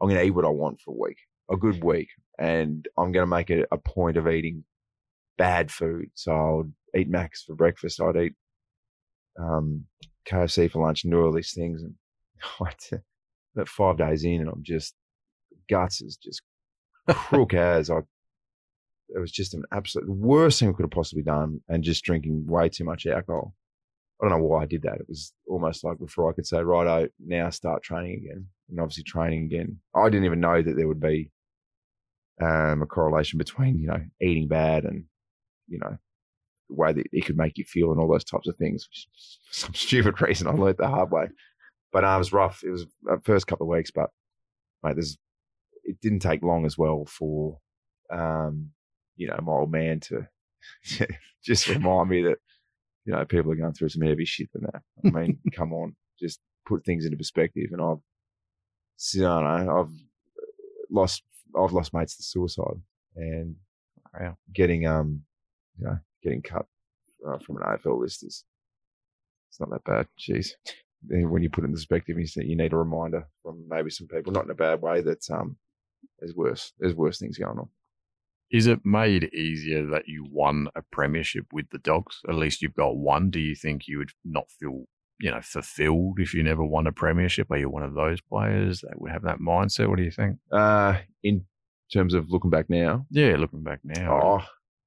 I'm going to eat what I want for a week, a good week, and I'm going to make it a point of eating bad food. So I'll eat Max for breakfast. I'd eat um, KFC for lunch and do all these things. And (laughs) about five days in, and I'm just guts is just crook as I. It was just an absolute worst thing I could have possibly done, and just drinking way too much alcohol. I don't know why I did that. It was almost like before I could say, right, I now start training again. And obviously training again. I didn't even know that there would be um, a correlation between, you know, eating bad and, you know, the way that it could make you feel and all those types of things. (laughs) some stupid reason, I learned the hard way. But uh, it was rough. It was the first couple of weeks, but mate, there's, it didn't take long as well for, um, you know, my old man to (laughs) just remind me that you know, people are going through some heavy shit than that. I mean, (laughs) come on, just put things into perspective. And I've, you know, I've lost, I've lost mates to suicide, and Wow. getting, um, you know, getting cut uh, from an AFL list is, it's not that bad. Jeez. When you put it in perspective, you you need a reminder from maybe some people, not in a bad way, that um, there's worse, there's worse things going on. Is it made easier that you won a premiership with the Dogs? At least you've got one. Do you think you would not feel, you know, fulfilled if you never won a premiership? Are you one of those players that would have that mindset? What do you think? Uh, in terms of looking back now, Yeah, looking back now. Oh,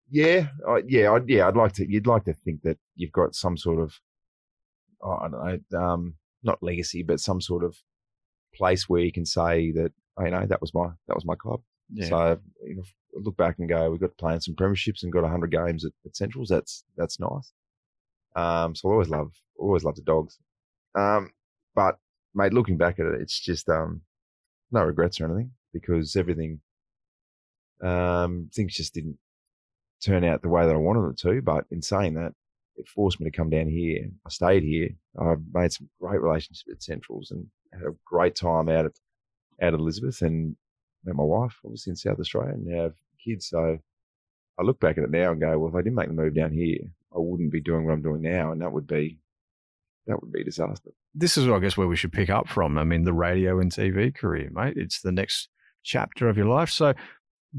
yeah, I, yeah, I'd, yeah. I'd like to. You'd like to think that you've got some sort of, oh, I don't know, um, not legacy, but some sort of place where you can say that, you know, that was my that was my club. yeah. So you know, look back and go, we've got playing some premierships and got hundred games at, at Centrals. That's that's nice. Um, so I always love always love the dogs. Um, but mate, looking back at it, it's just um, no regrets or anything because everything, um, things just didn't turn out the way that I wanted them to. But in saying that, it forced me to come down here. I stayed here. I made some great relationships at Centrals and had a great time out at out at Elizabeth and met my wife, obviously in South Australia, and have kids. So I look back at it now and go, well, if I didn't make the move down here, I wouldn't be doing what I'm doing now, and that would be that would be disaster. this is, I guess, where we should pick up from. I mean, the radio and TV career, mate. It's the next chapter of your life. So,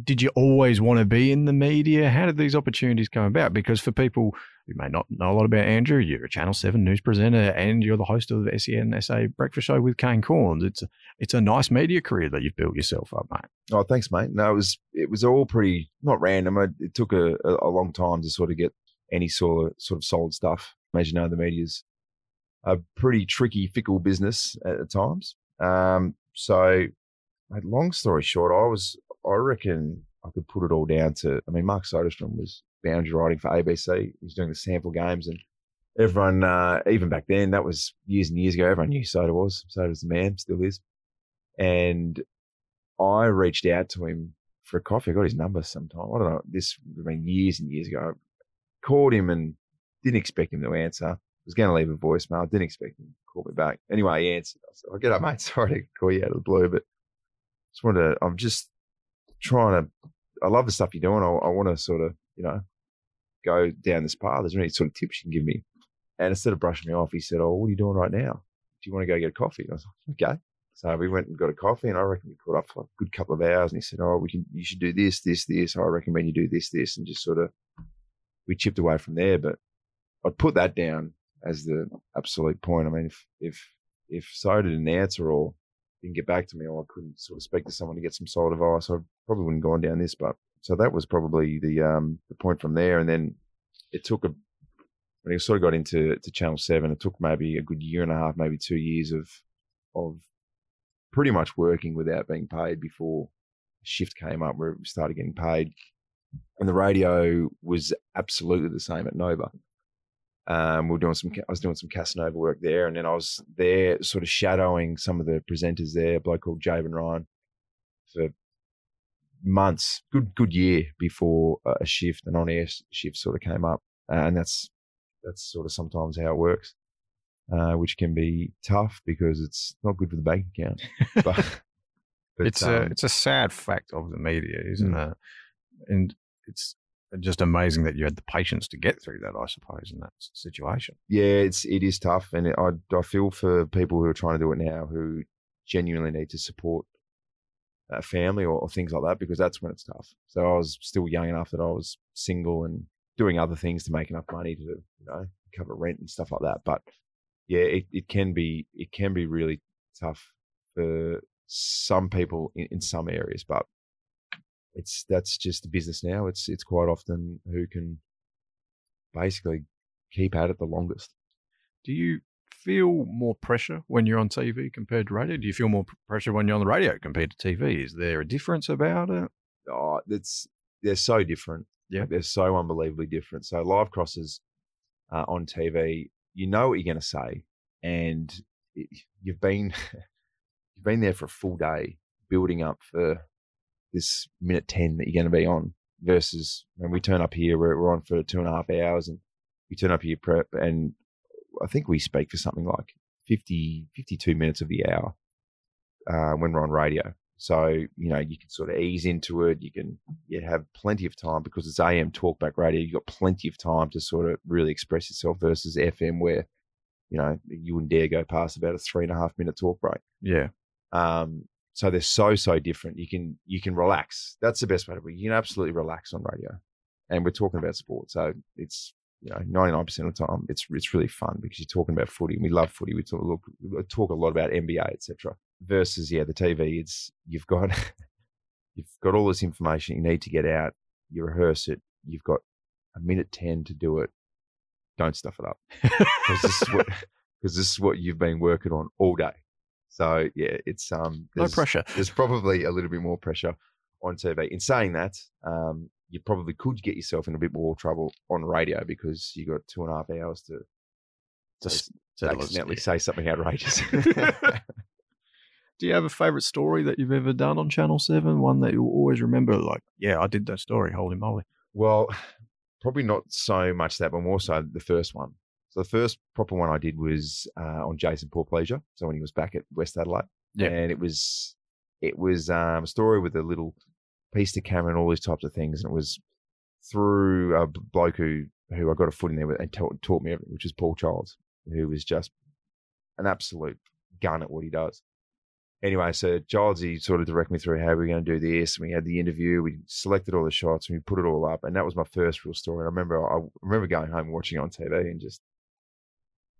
did you always want to be in the media? How did these opportunities come about? Because for people who may not know a lot about Andrew, you're a Channel 7 news presenter and you're the host of the SEN SA Breakfast Show with Kane Cornes. It's a, it's a nice media career that you've built yourself up, mate. Oh, thanks, mate. No, it was it was all pretty not random. It, took a, a, long time to sort of get any sort of sort of solid stuff. As you know, the media's a pretty tricky, fickle business at, at times. Um, so, long story short, I was I reckon I could put it all down to. I mean, Mark Soderstrom was boundary writing for ABC. He was doing the SANFL games, and everyone, uh, even back then, that was years and years ago. Everyone knew Soda was. Soda was the man, still is. And I reached out to him for a coffee. I got his number sometime. I don't know. This would have been years and years ago. I Called him and didn't expect him to answer. I Was going to leave a voicemail. Didn't expect him to call me back. Anyway, he answered. I said, "Oh, get up, mate. (laughs) Sorry to call you out of the blue, but just wanted to. I'm just trying to. I love the stuff you're doing. I, I want to sort of, you know, go down this path. Is there any sort of tips you can give me? And instead of brushing me off, he said, "Oh, what are you doing right now? Do you want to go get a coffee?" And I was like, "Okay." So we went and got a coffee, and I reckon we caught up for a good couple of hours. And he said, "Oh, we can. You should do this, this, this. I recommend you do this, this," and just sort of we chipped away from there. But I'd put that down as the absolute point. I mean, if if if Soda didn't answer or didn't get back to me, or I couldn't sort of speak to someone to get some solid advice, I probably wouldn't gone down this. But so that was probably the um the point from there. And then it took a when I sort of got into to Channel Seven, it took maybe a good year and a half, maybe two years of of pretty much working without being paid before shift came up where we started getting paid. And the radio was absolutely the same at Nova. Um, we were doing some, I was doing some Casanova work there, and then I was there, sort of shadowing some of the presenters there. A bloke called Javen Ryan for months, good good year before a shift, an on air shift sort of came up, uh, and that's that's sort of sometimes how it works, uh, which can be tough because it's not good for the bank account. (laughs) But, but, it's a um, it's a sad fact of the media, isn't it? And it's just amazing that you had the patience to get through that. I suppose in that situation. yeah, it's it is tough, and it, I I feel for people who are trying to do it now who genuinely need to support a family or, or things like that because that's when it's tough. So I was still young enough that I was single and doing other things to make enough money to you know cover rent and stuff like that. But yeah, it, it can be it can be really tough for some people in, in some areas, but it's that's just the business now. It's it's quite often who can basically keep at it the longest. Do you feel more pressure when you're on TV compared to radio? Do you feel more pressure when you're on the radio compared to TV? Is there a difference about it? Oh, it's they're so different. Yeah. they're so unbelievably different. So live crosses uh, on TV, you know what you're going to say, and it, you've been (laughs) you've been there for a full day building up for this minute ten that you're going to be on. Versus when we turn up here, we're, we're on for two and a half hours, and you turn up your prep, and I think we speak for something like 50, 52 minutes of the hour uh, when we're on radio. So you know you can sort of ease into it. You can you have plenty of time because it's AM talkback radio. You've got plenty of time to sort of really express yourself versus FM where you know you wouldn't dare go past about a three and a half minute talk break. Yeah. Um, so they're so so different. You can you can relax. That's the best way to be. You can absolutely relax on radio, and we're talking about sport, so it's you know ninety nine percent of the time it's it's really fun because you're talking about footy. We love footy. We talk look, we talk a lot about NBA, etc. Versus yeah, the TV. It's you've got (laughs) you've got all this information you need to get out. You rehearse it. You've got a minute ten to do it. Don't stuff it up (laughs) because this is what because this is what you've been working on all day. So yeah, it's um no there's- pressure. there's probably a little bit more pressure on TV. In saying that, um, you probably could get yourself in a bit more trouble on radio because you got two and a half hours to Just it. accidentally say something outrageous. (laughs) Do you have a favourite story that you've ever done on Channel 7? One that you'll always remember, like, yeah, I did that story, holy moly. well, (sighs) probably not so much that, but more so the first one. So the first proper one I did was uh, on Jason Paul Porplyzia. So when he was back at West Adelaide, Yeah. and it was it was um, a story with a little piece to camera and all these types of things, and it was through a bloke who who I got a foot in there with and taught, taught me everything, which is Paul Childs, who was just an absolute gun at what he does. Anyway, so Giles, he sort of directed me through how we are going to do this. And we had the interview, we selected all the shots, and we put it all up. And that was my first real story. And I remember, I remember going home watching it on TV and just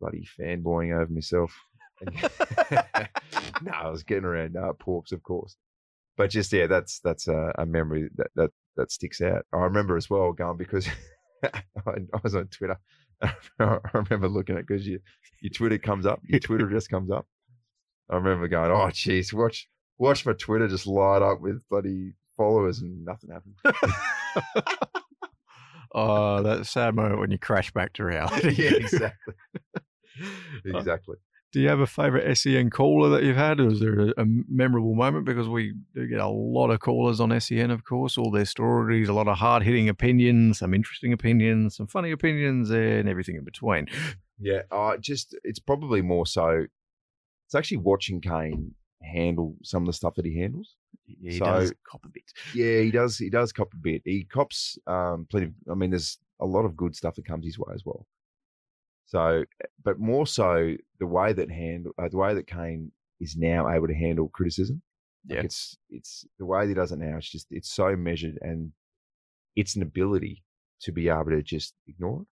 bloody fanboying over myself. (laughs) No, I was getting around uh, Porks, of course. But just yeah, that's that's a, a memory that, that that sticks out. I remember as well going because (laughs) I, I was on Twitter. (laughs) I remember looking at because you your Twitter comes up, your Twitter just comes up. I remember going, oh jeez, watch watch my Twitter just light up with bloody followers and nothing happened. Oh, that sad moment when you crash back to reality. yeah, exactly, exactly. Do you have a favourite SEN caller that you've had? Or is there a, a memorable moment? Because we do get a lot of callers on SEN, of course, all their stories, a lot of hard hitting opinions, some interesting opinions, some funny opinions, and everything in between. Yeah, uh, just it's probably more so. It's actually watching Kane handle some of the stuff that he handles. He So- does cop a bit. Yeah, he does. He does cop a bit. He cops um, plenty. Of, I mean, there's a lot of good stuff that comes his way as well. So, but more so the way that handle uh, the way that Kane is now able to handle criticism. Like, Yeah. it's it's the way that he does it now. It's just it's so measured and it's an ability to be able to just ignore it.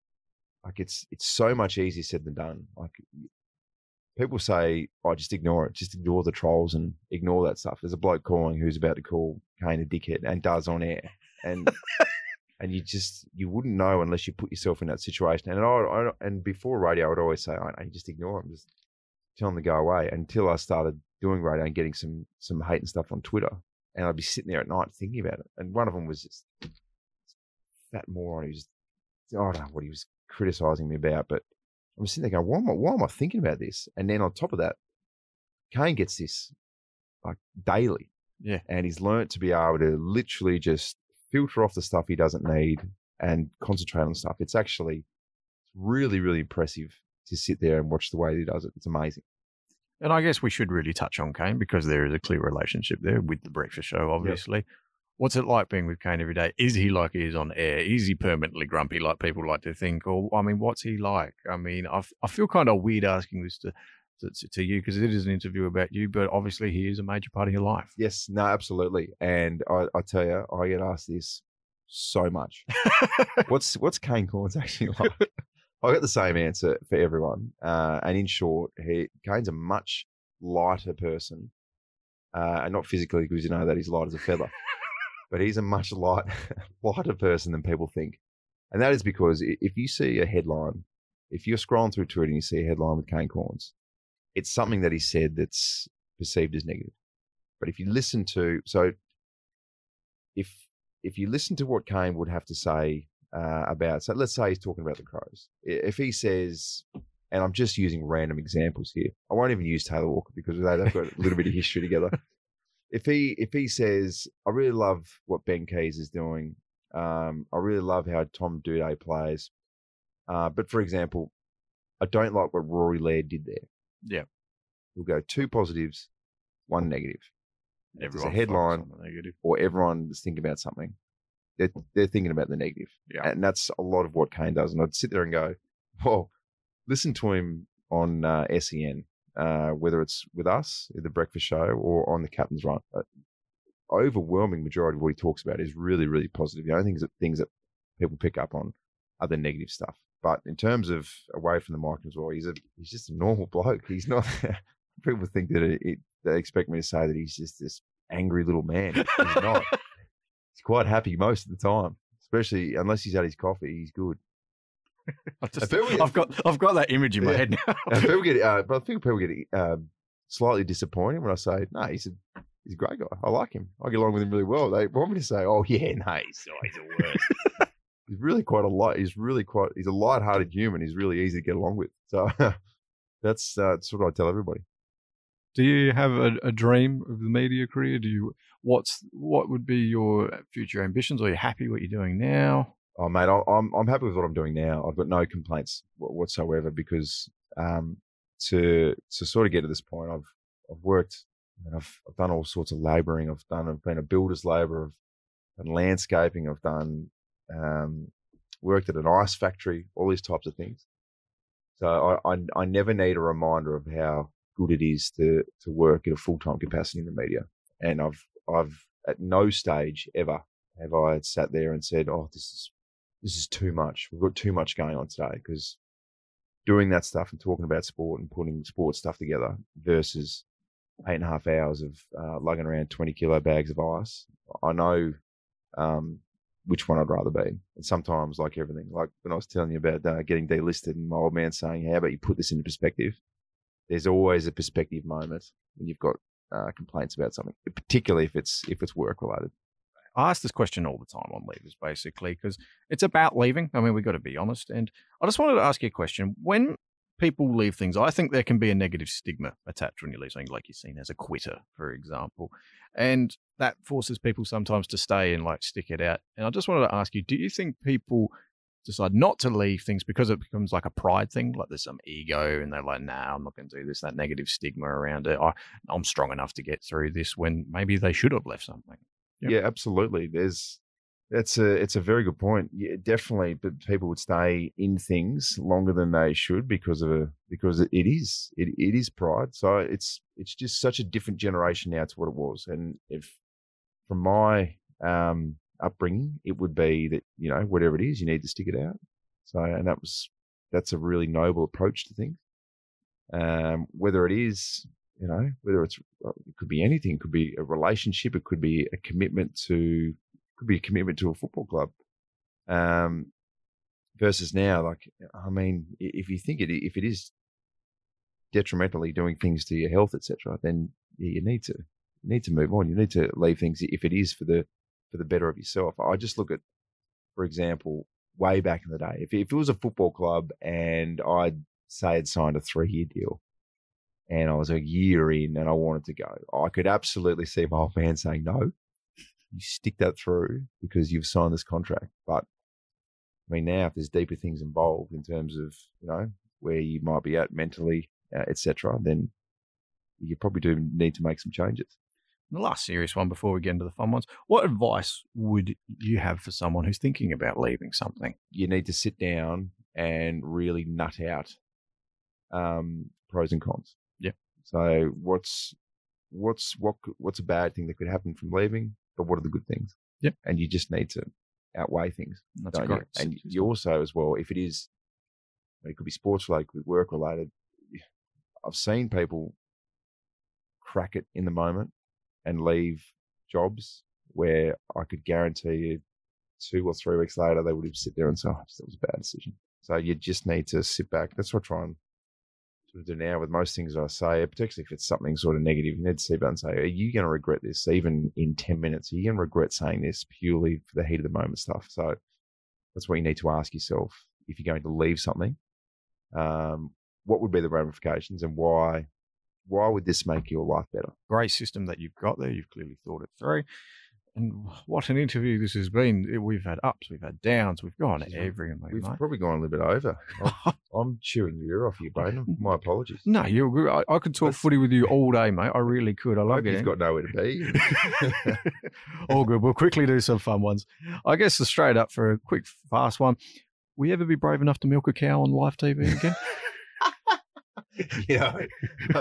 Like it's it's so much easier said than done. Like people say, "I just ignore it. Just ignore the trolls and ignore that stuff." There's a bloke calling who's about to call Kane a dickhead and does on air, and and you just you wouldn't know unless you put yourself in that situation. And I, I and before radio, I'd always say, "I you just ignore them, just tell them to go away." Until I started doing radio and getting some some hate and stuff on Twitter, and I'd be sitting there at night thinking about it. And one of them was just that moron who just I don't know what he was criticizing me about, but I'm sitting there going, why am I, why am I thinking about this? And then on top of that, Kane gets this like daily. Yeah. And he's learnt to be able to literally just filter off the stuff he doesn't need and concentrate on stuff. It's actually really, really impressive to sit there and watch the way he does it. It's amazing. And I guess we should really touch on Kane because there is a clear relationship there with the breakfast show, obviously. What's it like being with Kane every day? Is he like he is on air? Is he permanently grumpy like people like to think? Or, I mean, what's he like? I mean, I, f- I feel kind of weird asking this to, to, to you because it is an interview about you, but obviously he is a major part of your life. Yes, no, absolutely. And I, I tell you, I get asked this so much. (laughs) what's what's Kane Cornes (laughs) actually like? I got the same answer for everyone. Uh, and in short, he Kane's a much lighter person, uh, and not physically because you know that he's light as a feather, (laughs) but he's a much light lighter person than people think, and that is because if you see a headline, if you're scrolling through Twitter and you see a headline with Kane Cornes, it's something that he said that's perceived as negative. But if you listen to so if if you listen to what Kane would have to say uh, about, so let's say he's talking about the Crows. If he says, and I'm just using random examples here, I won't even use Taylor Walker because they- they've got a little bit of history together. (laughs) If he if he says, I really love what Ben Keays is doing, um, I really love how Tom Doedee plays. Uh, but for example, I don't like what Rory Laird did there. Yeah. We'll go two positives, one negative. There's a headline focus on the negative. or everyone's thinking about something, they're, they're thinking about the negative. Yeah. And that's a lot of what Kane does. And I'd sit there and go, well, listen to him on uh, SEN, uh, whether it's with us, the breakfast show, or on the captain's run. Uh, overwhelming majority of what he talks about is really, really positive. The only things that, things that people pick up on are the negative stuff. But in terms of away from the mic as well, he's a he's just a normal (laughs) bloke. He's not. people think that it, it, they expect me to say that he's just this angry little man. He's not. (laughs) he's quite happy most of the time, especially unless he's had his coffee. He's good. I just, we- I've got I've got that image in my Yeah. head (laughs) now. People get, uh, but I think people get uh, slightly disappointed when I say, "No, he's a he's a great guy. I like him. I get along with him really well." They want me to say, "Oh yeah, no, he's, oh, he's the worst." He's really quite a light. He's really quite. He's a light-hearted human. He's really easy to get along with. So (laughs) that's uh, that's what I tell everybody. Do you have a, a dream of the media career? Do you what's what would be your Future ambitions? Are you happy what you're doing now? Oh mate, I- I'm I'm happy with what I'm doing now. I've got no complaints whatsoever because um, to to sort of get to this point, I've I've worked and I've I've done all sorts of labouring. I've done I've been a builder's labourer. I've done landscaping. I've done um, worked at an ice factory. All these types of things. So I, I I never need a reminder of how good it is to to work at a full time capacity in the media. And I've I've at no stage ever have I sat there and said, "Oh, this is this is too much. We've got too much going on today." Because doing that stuff and talking about sport and putting sports stuff together versus eight and a half hours of uh, lugging around twenty kilo bags of ice, I know um, which one I'd rather be. And sometimes, like everything, like when I was telling you about uh, getting delisted, and my old man saying, "How about you put this into perspective?" There's always a perspective moment when you've got uh, complaints about something, particularly if it's if it's work related. I ask this question all the time on leavers, basically, because it's about leaving. I mean, we've got to be honest. And I just wanted to ask you a question. When people leave things, I think there can be a negative stigma attached when you leave something, like you're seen as a quitter, for example. And that forces people sometimes to stay and like stick it out. And I just wanted to ask you, do you think people decide not to leave things because it becomes like a pride thing? Like there's some ego and they're like, nah, I'm not going to do this, that negative stigma around it. I, I'm strong enough to get through this when maybe they should have left something. Yeah, absolutely. There's that's a it's a very good point. Yeah, definitely, but people would stay in things longer than they should because of a because it is it, it is pride. So it's it's just such a different generation now to what it was. And if from my um upbringing, it would be that you know whatever it is, you need to stick it out. So and that was that's a really noble approach to things. Um, whether it is you know, whether it's uh, it could be anything, it could be a relationship, it could be a commitment to, could be a commitment to a football club. Um, versus now, like I mean, if you think it, if it is detrimentally doing things to your health, etc., then yeah, you need to you need to move on. You need to leave things if it is for the for the better of yourself. I just look at, for example, way back in the day, if if it was a football club and I'd say I'd signed a three year deal and I was a year in and I wanted to go, I could absolutely see my old man saying, no, you stick that through because you've signed this contract. But I mean, now if there's deeper things involved in terms of, you know, where you might be at mentally, uh, etc., then you probably do need to make some changes. The last serious one before we get into the fun ones. What advice would you have for someone who's thinking about leaving something? You need to sit down and really nut out um, pros and cons. Yeah. So what's what's what what's a bad thing that could happen from leaving, but what are the good things? Yep. And you just need to outweigh things. That's don't you? great. And you also, as well, if it is, it could be sports related, could be work related. (sighs) I've seen people crack it in the moment and leave jobs where I could guarantee you two or three weeks later they would have sit there and say, oh, that was a bad decision. So you just need to sit back. That's what I try and do now with most things I say, particularly if it's something sort of negative. You need to sit and say, are you going to regret this even in 10 minutes? Are you going to regret saying this purely for the heat of the moment stuff? So that's what you need to ask yourself if you're going to leave something. Um, what would be the ramifications and why? Why would this make your life better? great system that you've got there. You've clearly thought it through. And what an interview this has been. We've had ups, we've had downs, we've gone Jeez, every. We've mate. probably gone a little bit over. I'm, (laughs) I'm chewing your ear off you, Braden. My apologies. No, you're. I, I could talk That's- footy with you all day, mate. I really could. I love it. you've got nowhere to be. (laughs) all good. We'll quickly do some fun ones. I guess the straight up for a quick, fast one. Will you ever be brave enough to milk a cow on live TV again? (laughs) (laughs) you know,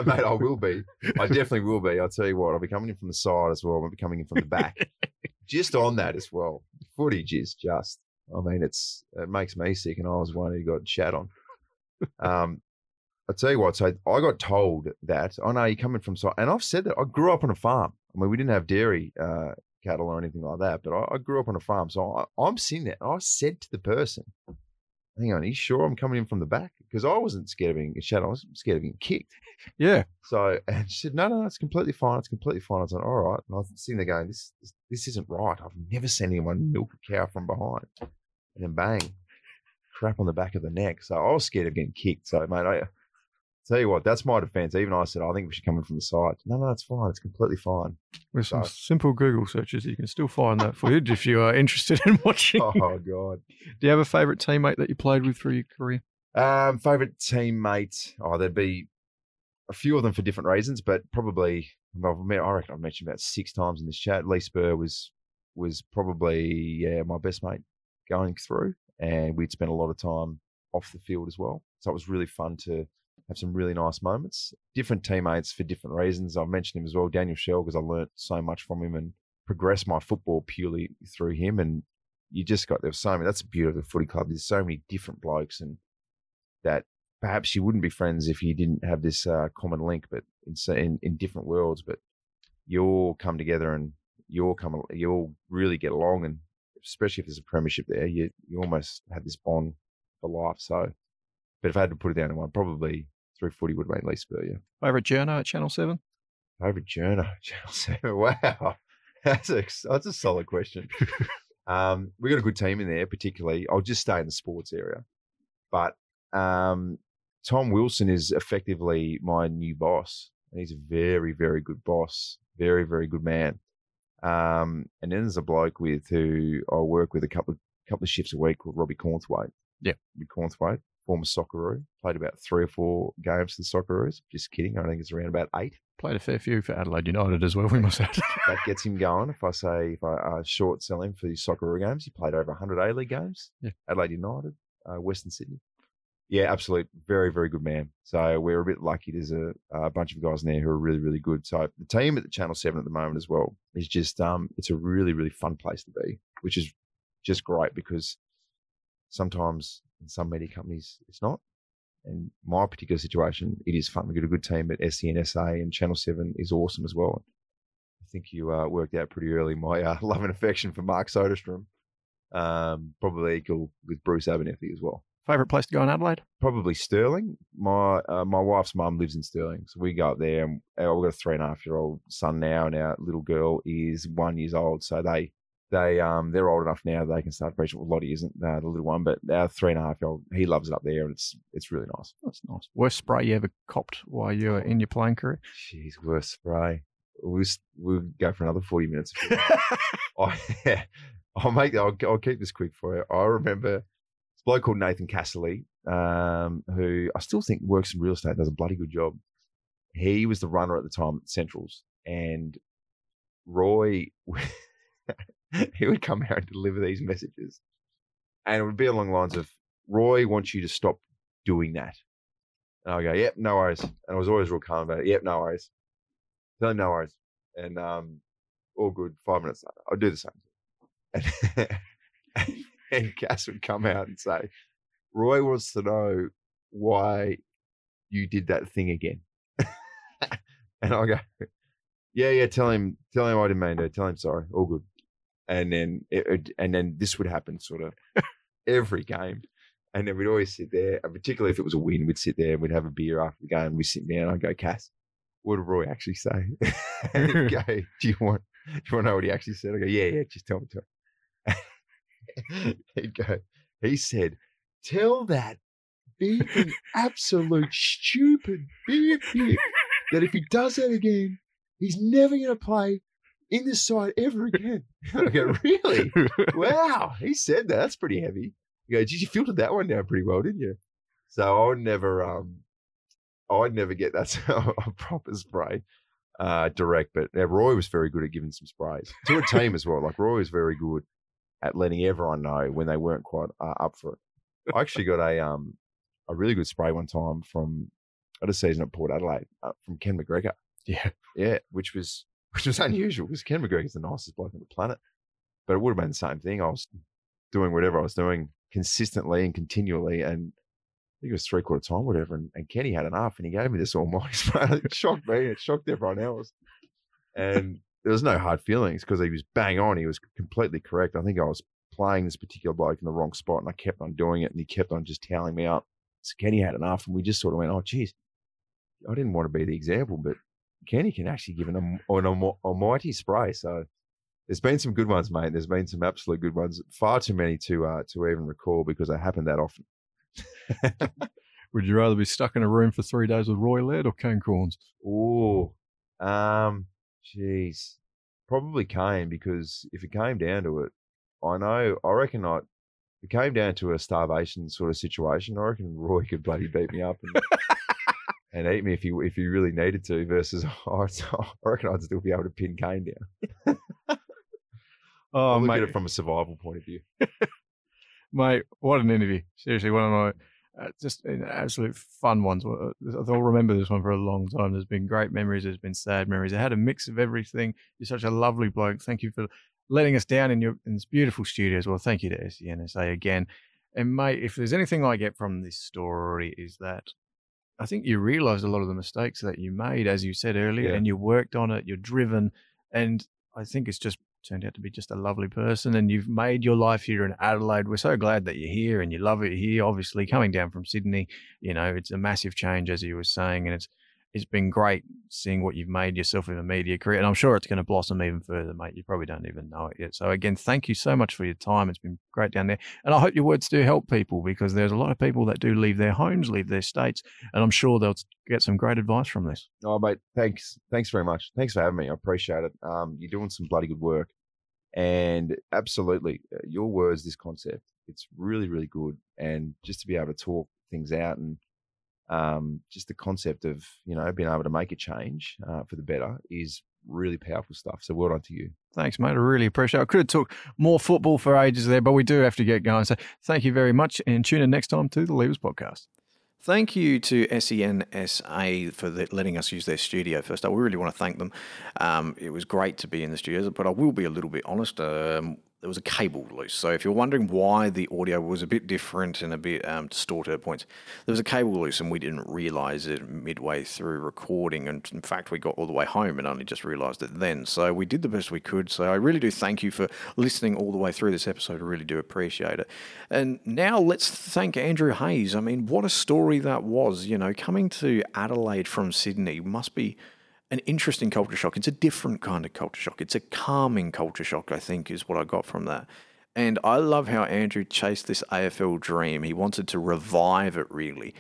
mate, I will be. I definitely will be. I'll tell you what, I'll be coming in from the side as well. I'll be coming in from the back. (laughs) just on that as well. Footage is just, I mean, it's it makes me sick, and I was one who got shat on. Um, I'll tell you what, so I got told that I know you're coming from side, and I've said that I grew up on a farm. I mean, we didn't have dairy uh, cattle or anything like that, but I, I grew up on a farm, so I, I'm sitting there. And I said to the person, "Hang on, are you sure I'm coming in from the back?" Because I wasn't scared of being shot. I was scared of being kicked. (laughs) yeah. So, and she said, no, no, it's completely fine. It's completely fine. I was like, all right. And I was sitting there going, this, this, this isn't right. I've never seen anyone milk a cow from behind. And then bang, crap on the back of the neck. So I was scared of getting kicked. So, mate, I tell you what, that's my defense. Even I said, I think we should come in from the side. No, no, it's fine. It's completely fine. With some So- simple Google searches, you can still find that footage if you are (laughs) interested in watching. Oh, God. Do you have a favourite teammate that you played with through your career? Um, favorite teammate? Oh, there'd be a few of them for different reasons, but probably I reckon I've mentioned about six times in this chat. Lee Spurr was was probably yeah my best mate going through, and we'd spent a lot of time off the field as well. So it was really fun to have some really nice moments. Different teammates for different reasons. I've mentioned him as well, Daniel Schell, because I learnt so much from him and progressed my football purely through him. And you just got there so many. That's the beauty of the footy club. There's so many different blokes and that perhaps you wouldn't be friends if you didn't have this uh, common link, but in, in in different worlds. But you all come together and you all come, you all really get along, and especially if there's a premiership there, you you almost have this bond for life. So, but if I had to put it down to one, probably through footy would been Lee Spurr. Yeah, Favourite journo at Channel 7? favorite journo, Channel Seven. (laughs) Wow, that's a that's a solid question. (laughs) um, we got a good team in there, particularly. I'll just stay in the sports area, but um, Tom Wilson is effectively my new boss. And he's a very, very good boss, very, very good man. Um, and then there's a bloke with who I work with a couple of couple of shifts a week called Robbie Cornthwaite. Yeah. Robbie Cornthwaite, former Socceroo, played about three or four games for the Socceroos. Just kidding. I think it's around about eight. Played a fair few for Adelaide United as well, we must add. (laughs) That gets him going. If I say if I uh, short sell him for the Socceroo games, he played over 100 A League games. Yeah. Adelaide United, uh, Western Sydney. Yeah, absolute, very, very good man. So we're a bit lucky. There's a, a bunch of guys in there who are really, really good. So the team at the Channel Seven at the moment as well is just, um, it's a really, really fun place to be, which is just great because sometimes in some media companies it's not. And my particular situation, it is fun. We've got a good team at SEN SA and Channel 7 is awesome as well. I think you uh, worked out pretty early my uh, (laughs) love and affection for Mark Soderstrom. Um, probably equal with Bruce Abernethy as well. Favourite place to go in Adelaide? Probably Stirling. My uh, my wife's mum lives in Stirling, so we go up there. And we've got a three and a half year old son now, and our little girl is one years old. So they they um they're old enough now they can start appreciating. Well, Lottie isn't uh, the little one, but our three and a half year old he loves it up there, and it's it's really nice. That's nice. Worst spray you ever copped while you were in your playing career? Jeez, worst spray. We'll, we'll go for another 40 minutes. I, (laughs) I'll make I'll, I'll keep this quick for you. I remember this bloke called Nathan Casserly, um, who I still think works in real estate, does a bloody good job. He was the runner at the time at Centrals, and Roy, (laughs) (laughs) he would come (laughs) out and deliver these messages, and it would be along the lines of, "Roy wants you to stop doing that." And I go, "Yep, no worries." And I was always real calm about it. Yep, no worries. Tell him no worries. And um, all good. Five minutes later, I'll do the same. And, (laughs) and Cass would come out and say, Roy wants to know why you did that thing again. and I go, Yeah, yeah, tell him, tell him I didn't mean to. Tell him sorry. All good. And then it, and then this would happen sort of every game. And then we'd always sit there, and particularly if it was a win, we'd sit there and we'd have a beer after the game. We'd sit down. And I'd go, Cass, what did Roy actually say? (laughs) and he'd go, Do you want do you want to know what he actually said? I go, Yeah, yeah, just tell me to. (laughs) He'd go, he said, Tell that beeping absolute stupid beep that if he does that again, he's never gonna play in this side ever again. (laughs) I go, (laughs) really? (laughs) wow, he said that. That's pretty heavy. You go, did you filter that one down pretty well, didn't you? So I would never, um, I'd never get that a proper spray uh, direct. But uh, Roy was very good at giving some sprays to a team as well. Like Roy was very good at letting everyone know when they weren't quite uh, up for it. I actually got a um a really good spray one time from at a season at Port Adelaide uh, from Ken McGregor. Yeah, yeah, which was which was unusual because Ken McGregor's the nicest bloke on the planet. But it would have been the same thing. I was doing whatever I was doing consistently and continually, and I think it was three quarter time, whatever. And, and Kenny had enough, and he gave me this almighty (laughs) spray. It shocked me. It shocked everyone else. And there was no hard feelings because he was bang on. He was completely correct. I think I was playing this particular bloke in the wrong spot, and I kept on doing it, and he kept on just telling me up. So Kenny had enough, and we just sort of went, "Oh, geez, I didn't want to be the example, but Kenny can actually give an, an almighty spray." So there's been some good ones, mate. There's been some absolute good ones. Far too many to uh, to even recall because they happen that often. (laughs) Would you rather be stuck in a room for three days with Roy Laird or Kane Cornes? Oh, um, jeez, probably Kane because if it came down to it, I know I reckon I. If it came down to a starvation sort of situation, I reckon Roy could bloody beat me up and, (laughs) and eat me if you if he really needed to. Versus, (laughs) I, reckon I'd still be able to pin Kane down. (laughs) oh, I look mate. at it from a survival point of view. (laughs) mate, what an interview! Seriously, one of my uh, just absolute fun ones. I'll remember this one for a long time. There's been great memories. There's been sad memories. I had a mix of everything. You're such a lovely bloke. Thank you for letting us down in your in this beautiful studio as well. Thank you to SEN SA again. And mate, if there's anything I get from this story is that I think you realised a lot of the mistakes that you made, as you said earlier, yeah. and you worked on it. You're driven, and I think it's just turned out to be just a lovely person and you've made your life here in Adelaide. We're so glad that you're here and you love it here. Obviously, coming down from Sydney, you know, it's a massive change, as you were saying, and it's it's been great seeing what you've made yourself in a media career. And I'm sure it's going to blossom even further, mate. You probably don't even know it yet. So, again, thank you so much for your time. It's been great down there. And I hope your words do help people because there's a lot of people that do leave their homes, leave their states. And I'm sure they'll get some great advice from this. Oh, mate, thanks. Thanks very much. Thanks for having me. I appreciate it. Um, you're doing some bloody good work. And absolutely, uh, your words, this concept, it's really, really good. And just to be able to talk things out and um, just the concept of, you know, being able to make a change uh, for the better is really powerful stuff. So well done to you. Thanks, mate. I really appreciate it. I could have talked more football for ages there, but we do have to get going. So thank you very much and tune in next time to the Levers Podcast. Thank you to SEN SA for the, letting us use their studio first. I really want to thank them. Um, it was great to be in the studio, but I will be a little bit honest. Um, there was a cable loose. So if you're wondering why the audio was a bit different and a bit um, distorted at points, there was a cable loose and we didn't realize it midway through recording. And in fact, we got all the way home and only just realized it then. So we did the best we could. So I really do thank you for listening all the way through this episode. I really do appreciate it. And now let's thank Andrew Hayes. I mean, what a story that was. You know, coming to Adelaide from Sydney must be an interesting culture shock. It's a different kind of culture shock. It's a calming culture shock, I think, is what I got from that. And I love how Andrew chased this AFL dream. He wanted to revive it, really.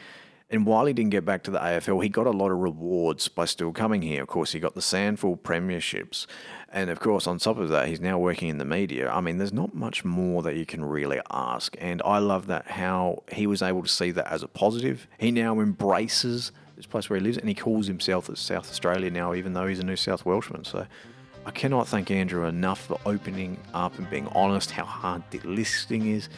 And while he didn't get back to the AFL, he got a lot of rewards by still coming here. Of course, he got the SANFL premierships. And of course, on top of that, he's now working in the media. I mean, there's not much more that you can really ask. And I love that how he was able to see that as a positive. He now embraces this place where he lives, and he calls himself as South Australia now, even though he's a New South Welshman. So I cannot thank Andrew enough for opening up and being honest, how hard the listing is,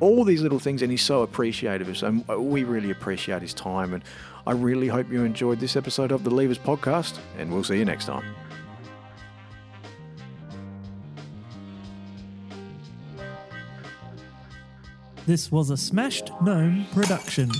all these little things, and he's so appreciative. Of so we really appreciate his time, and I really hope you enjoyed this episode of the Levers podcast, and we'll see you next time. This was a Smashed Gnome production.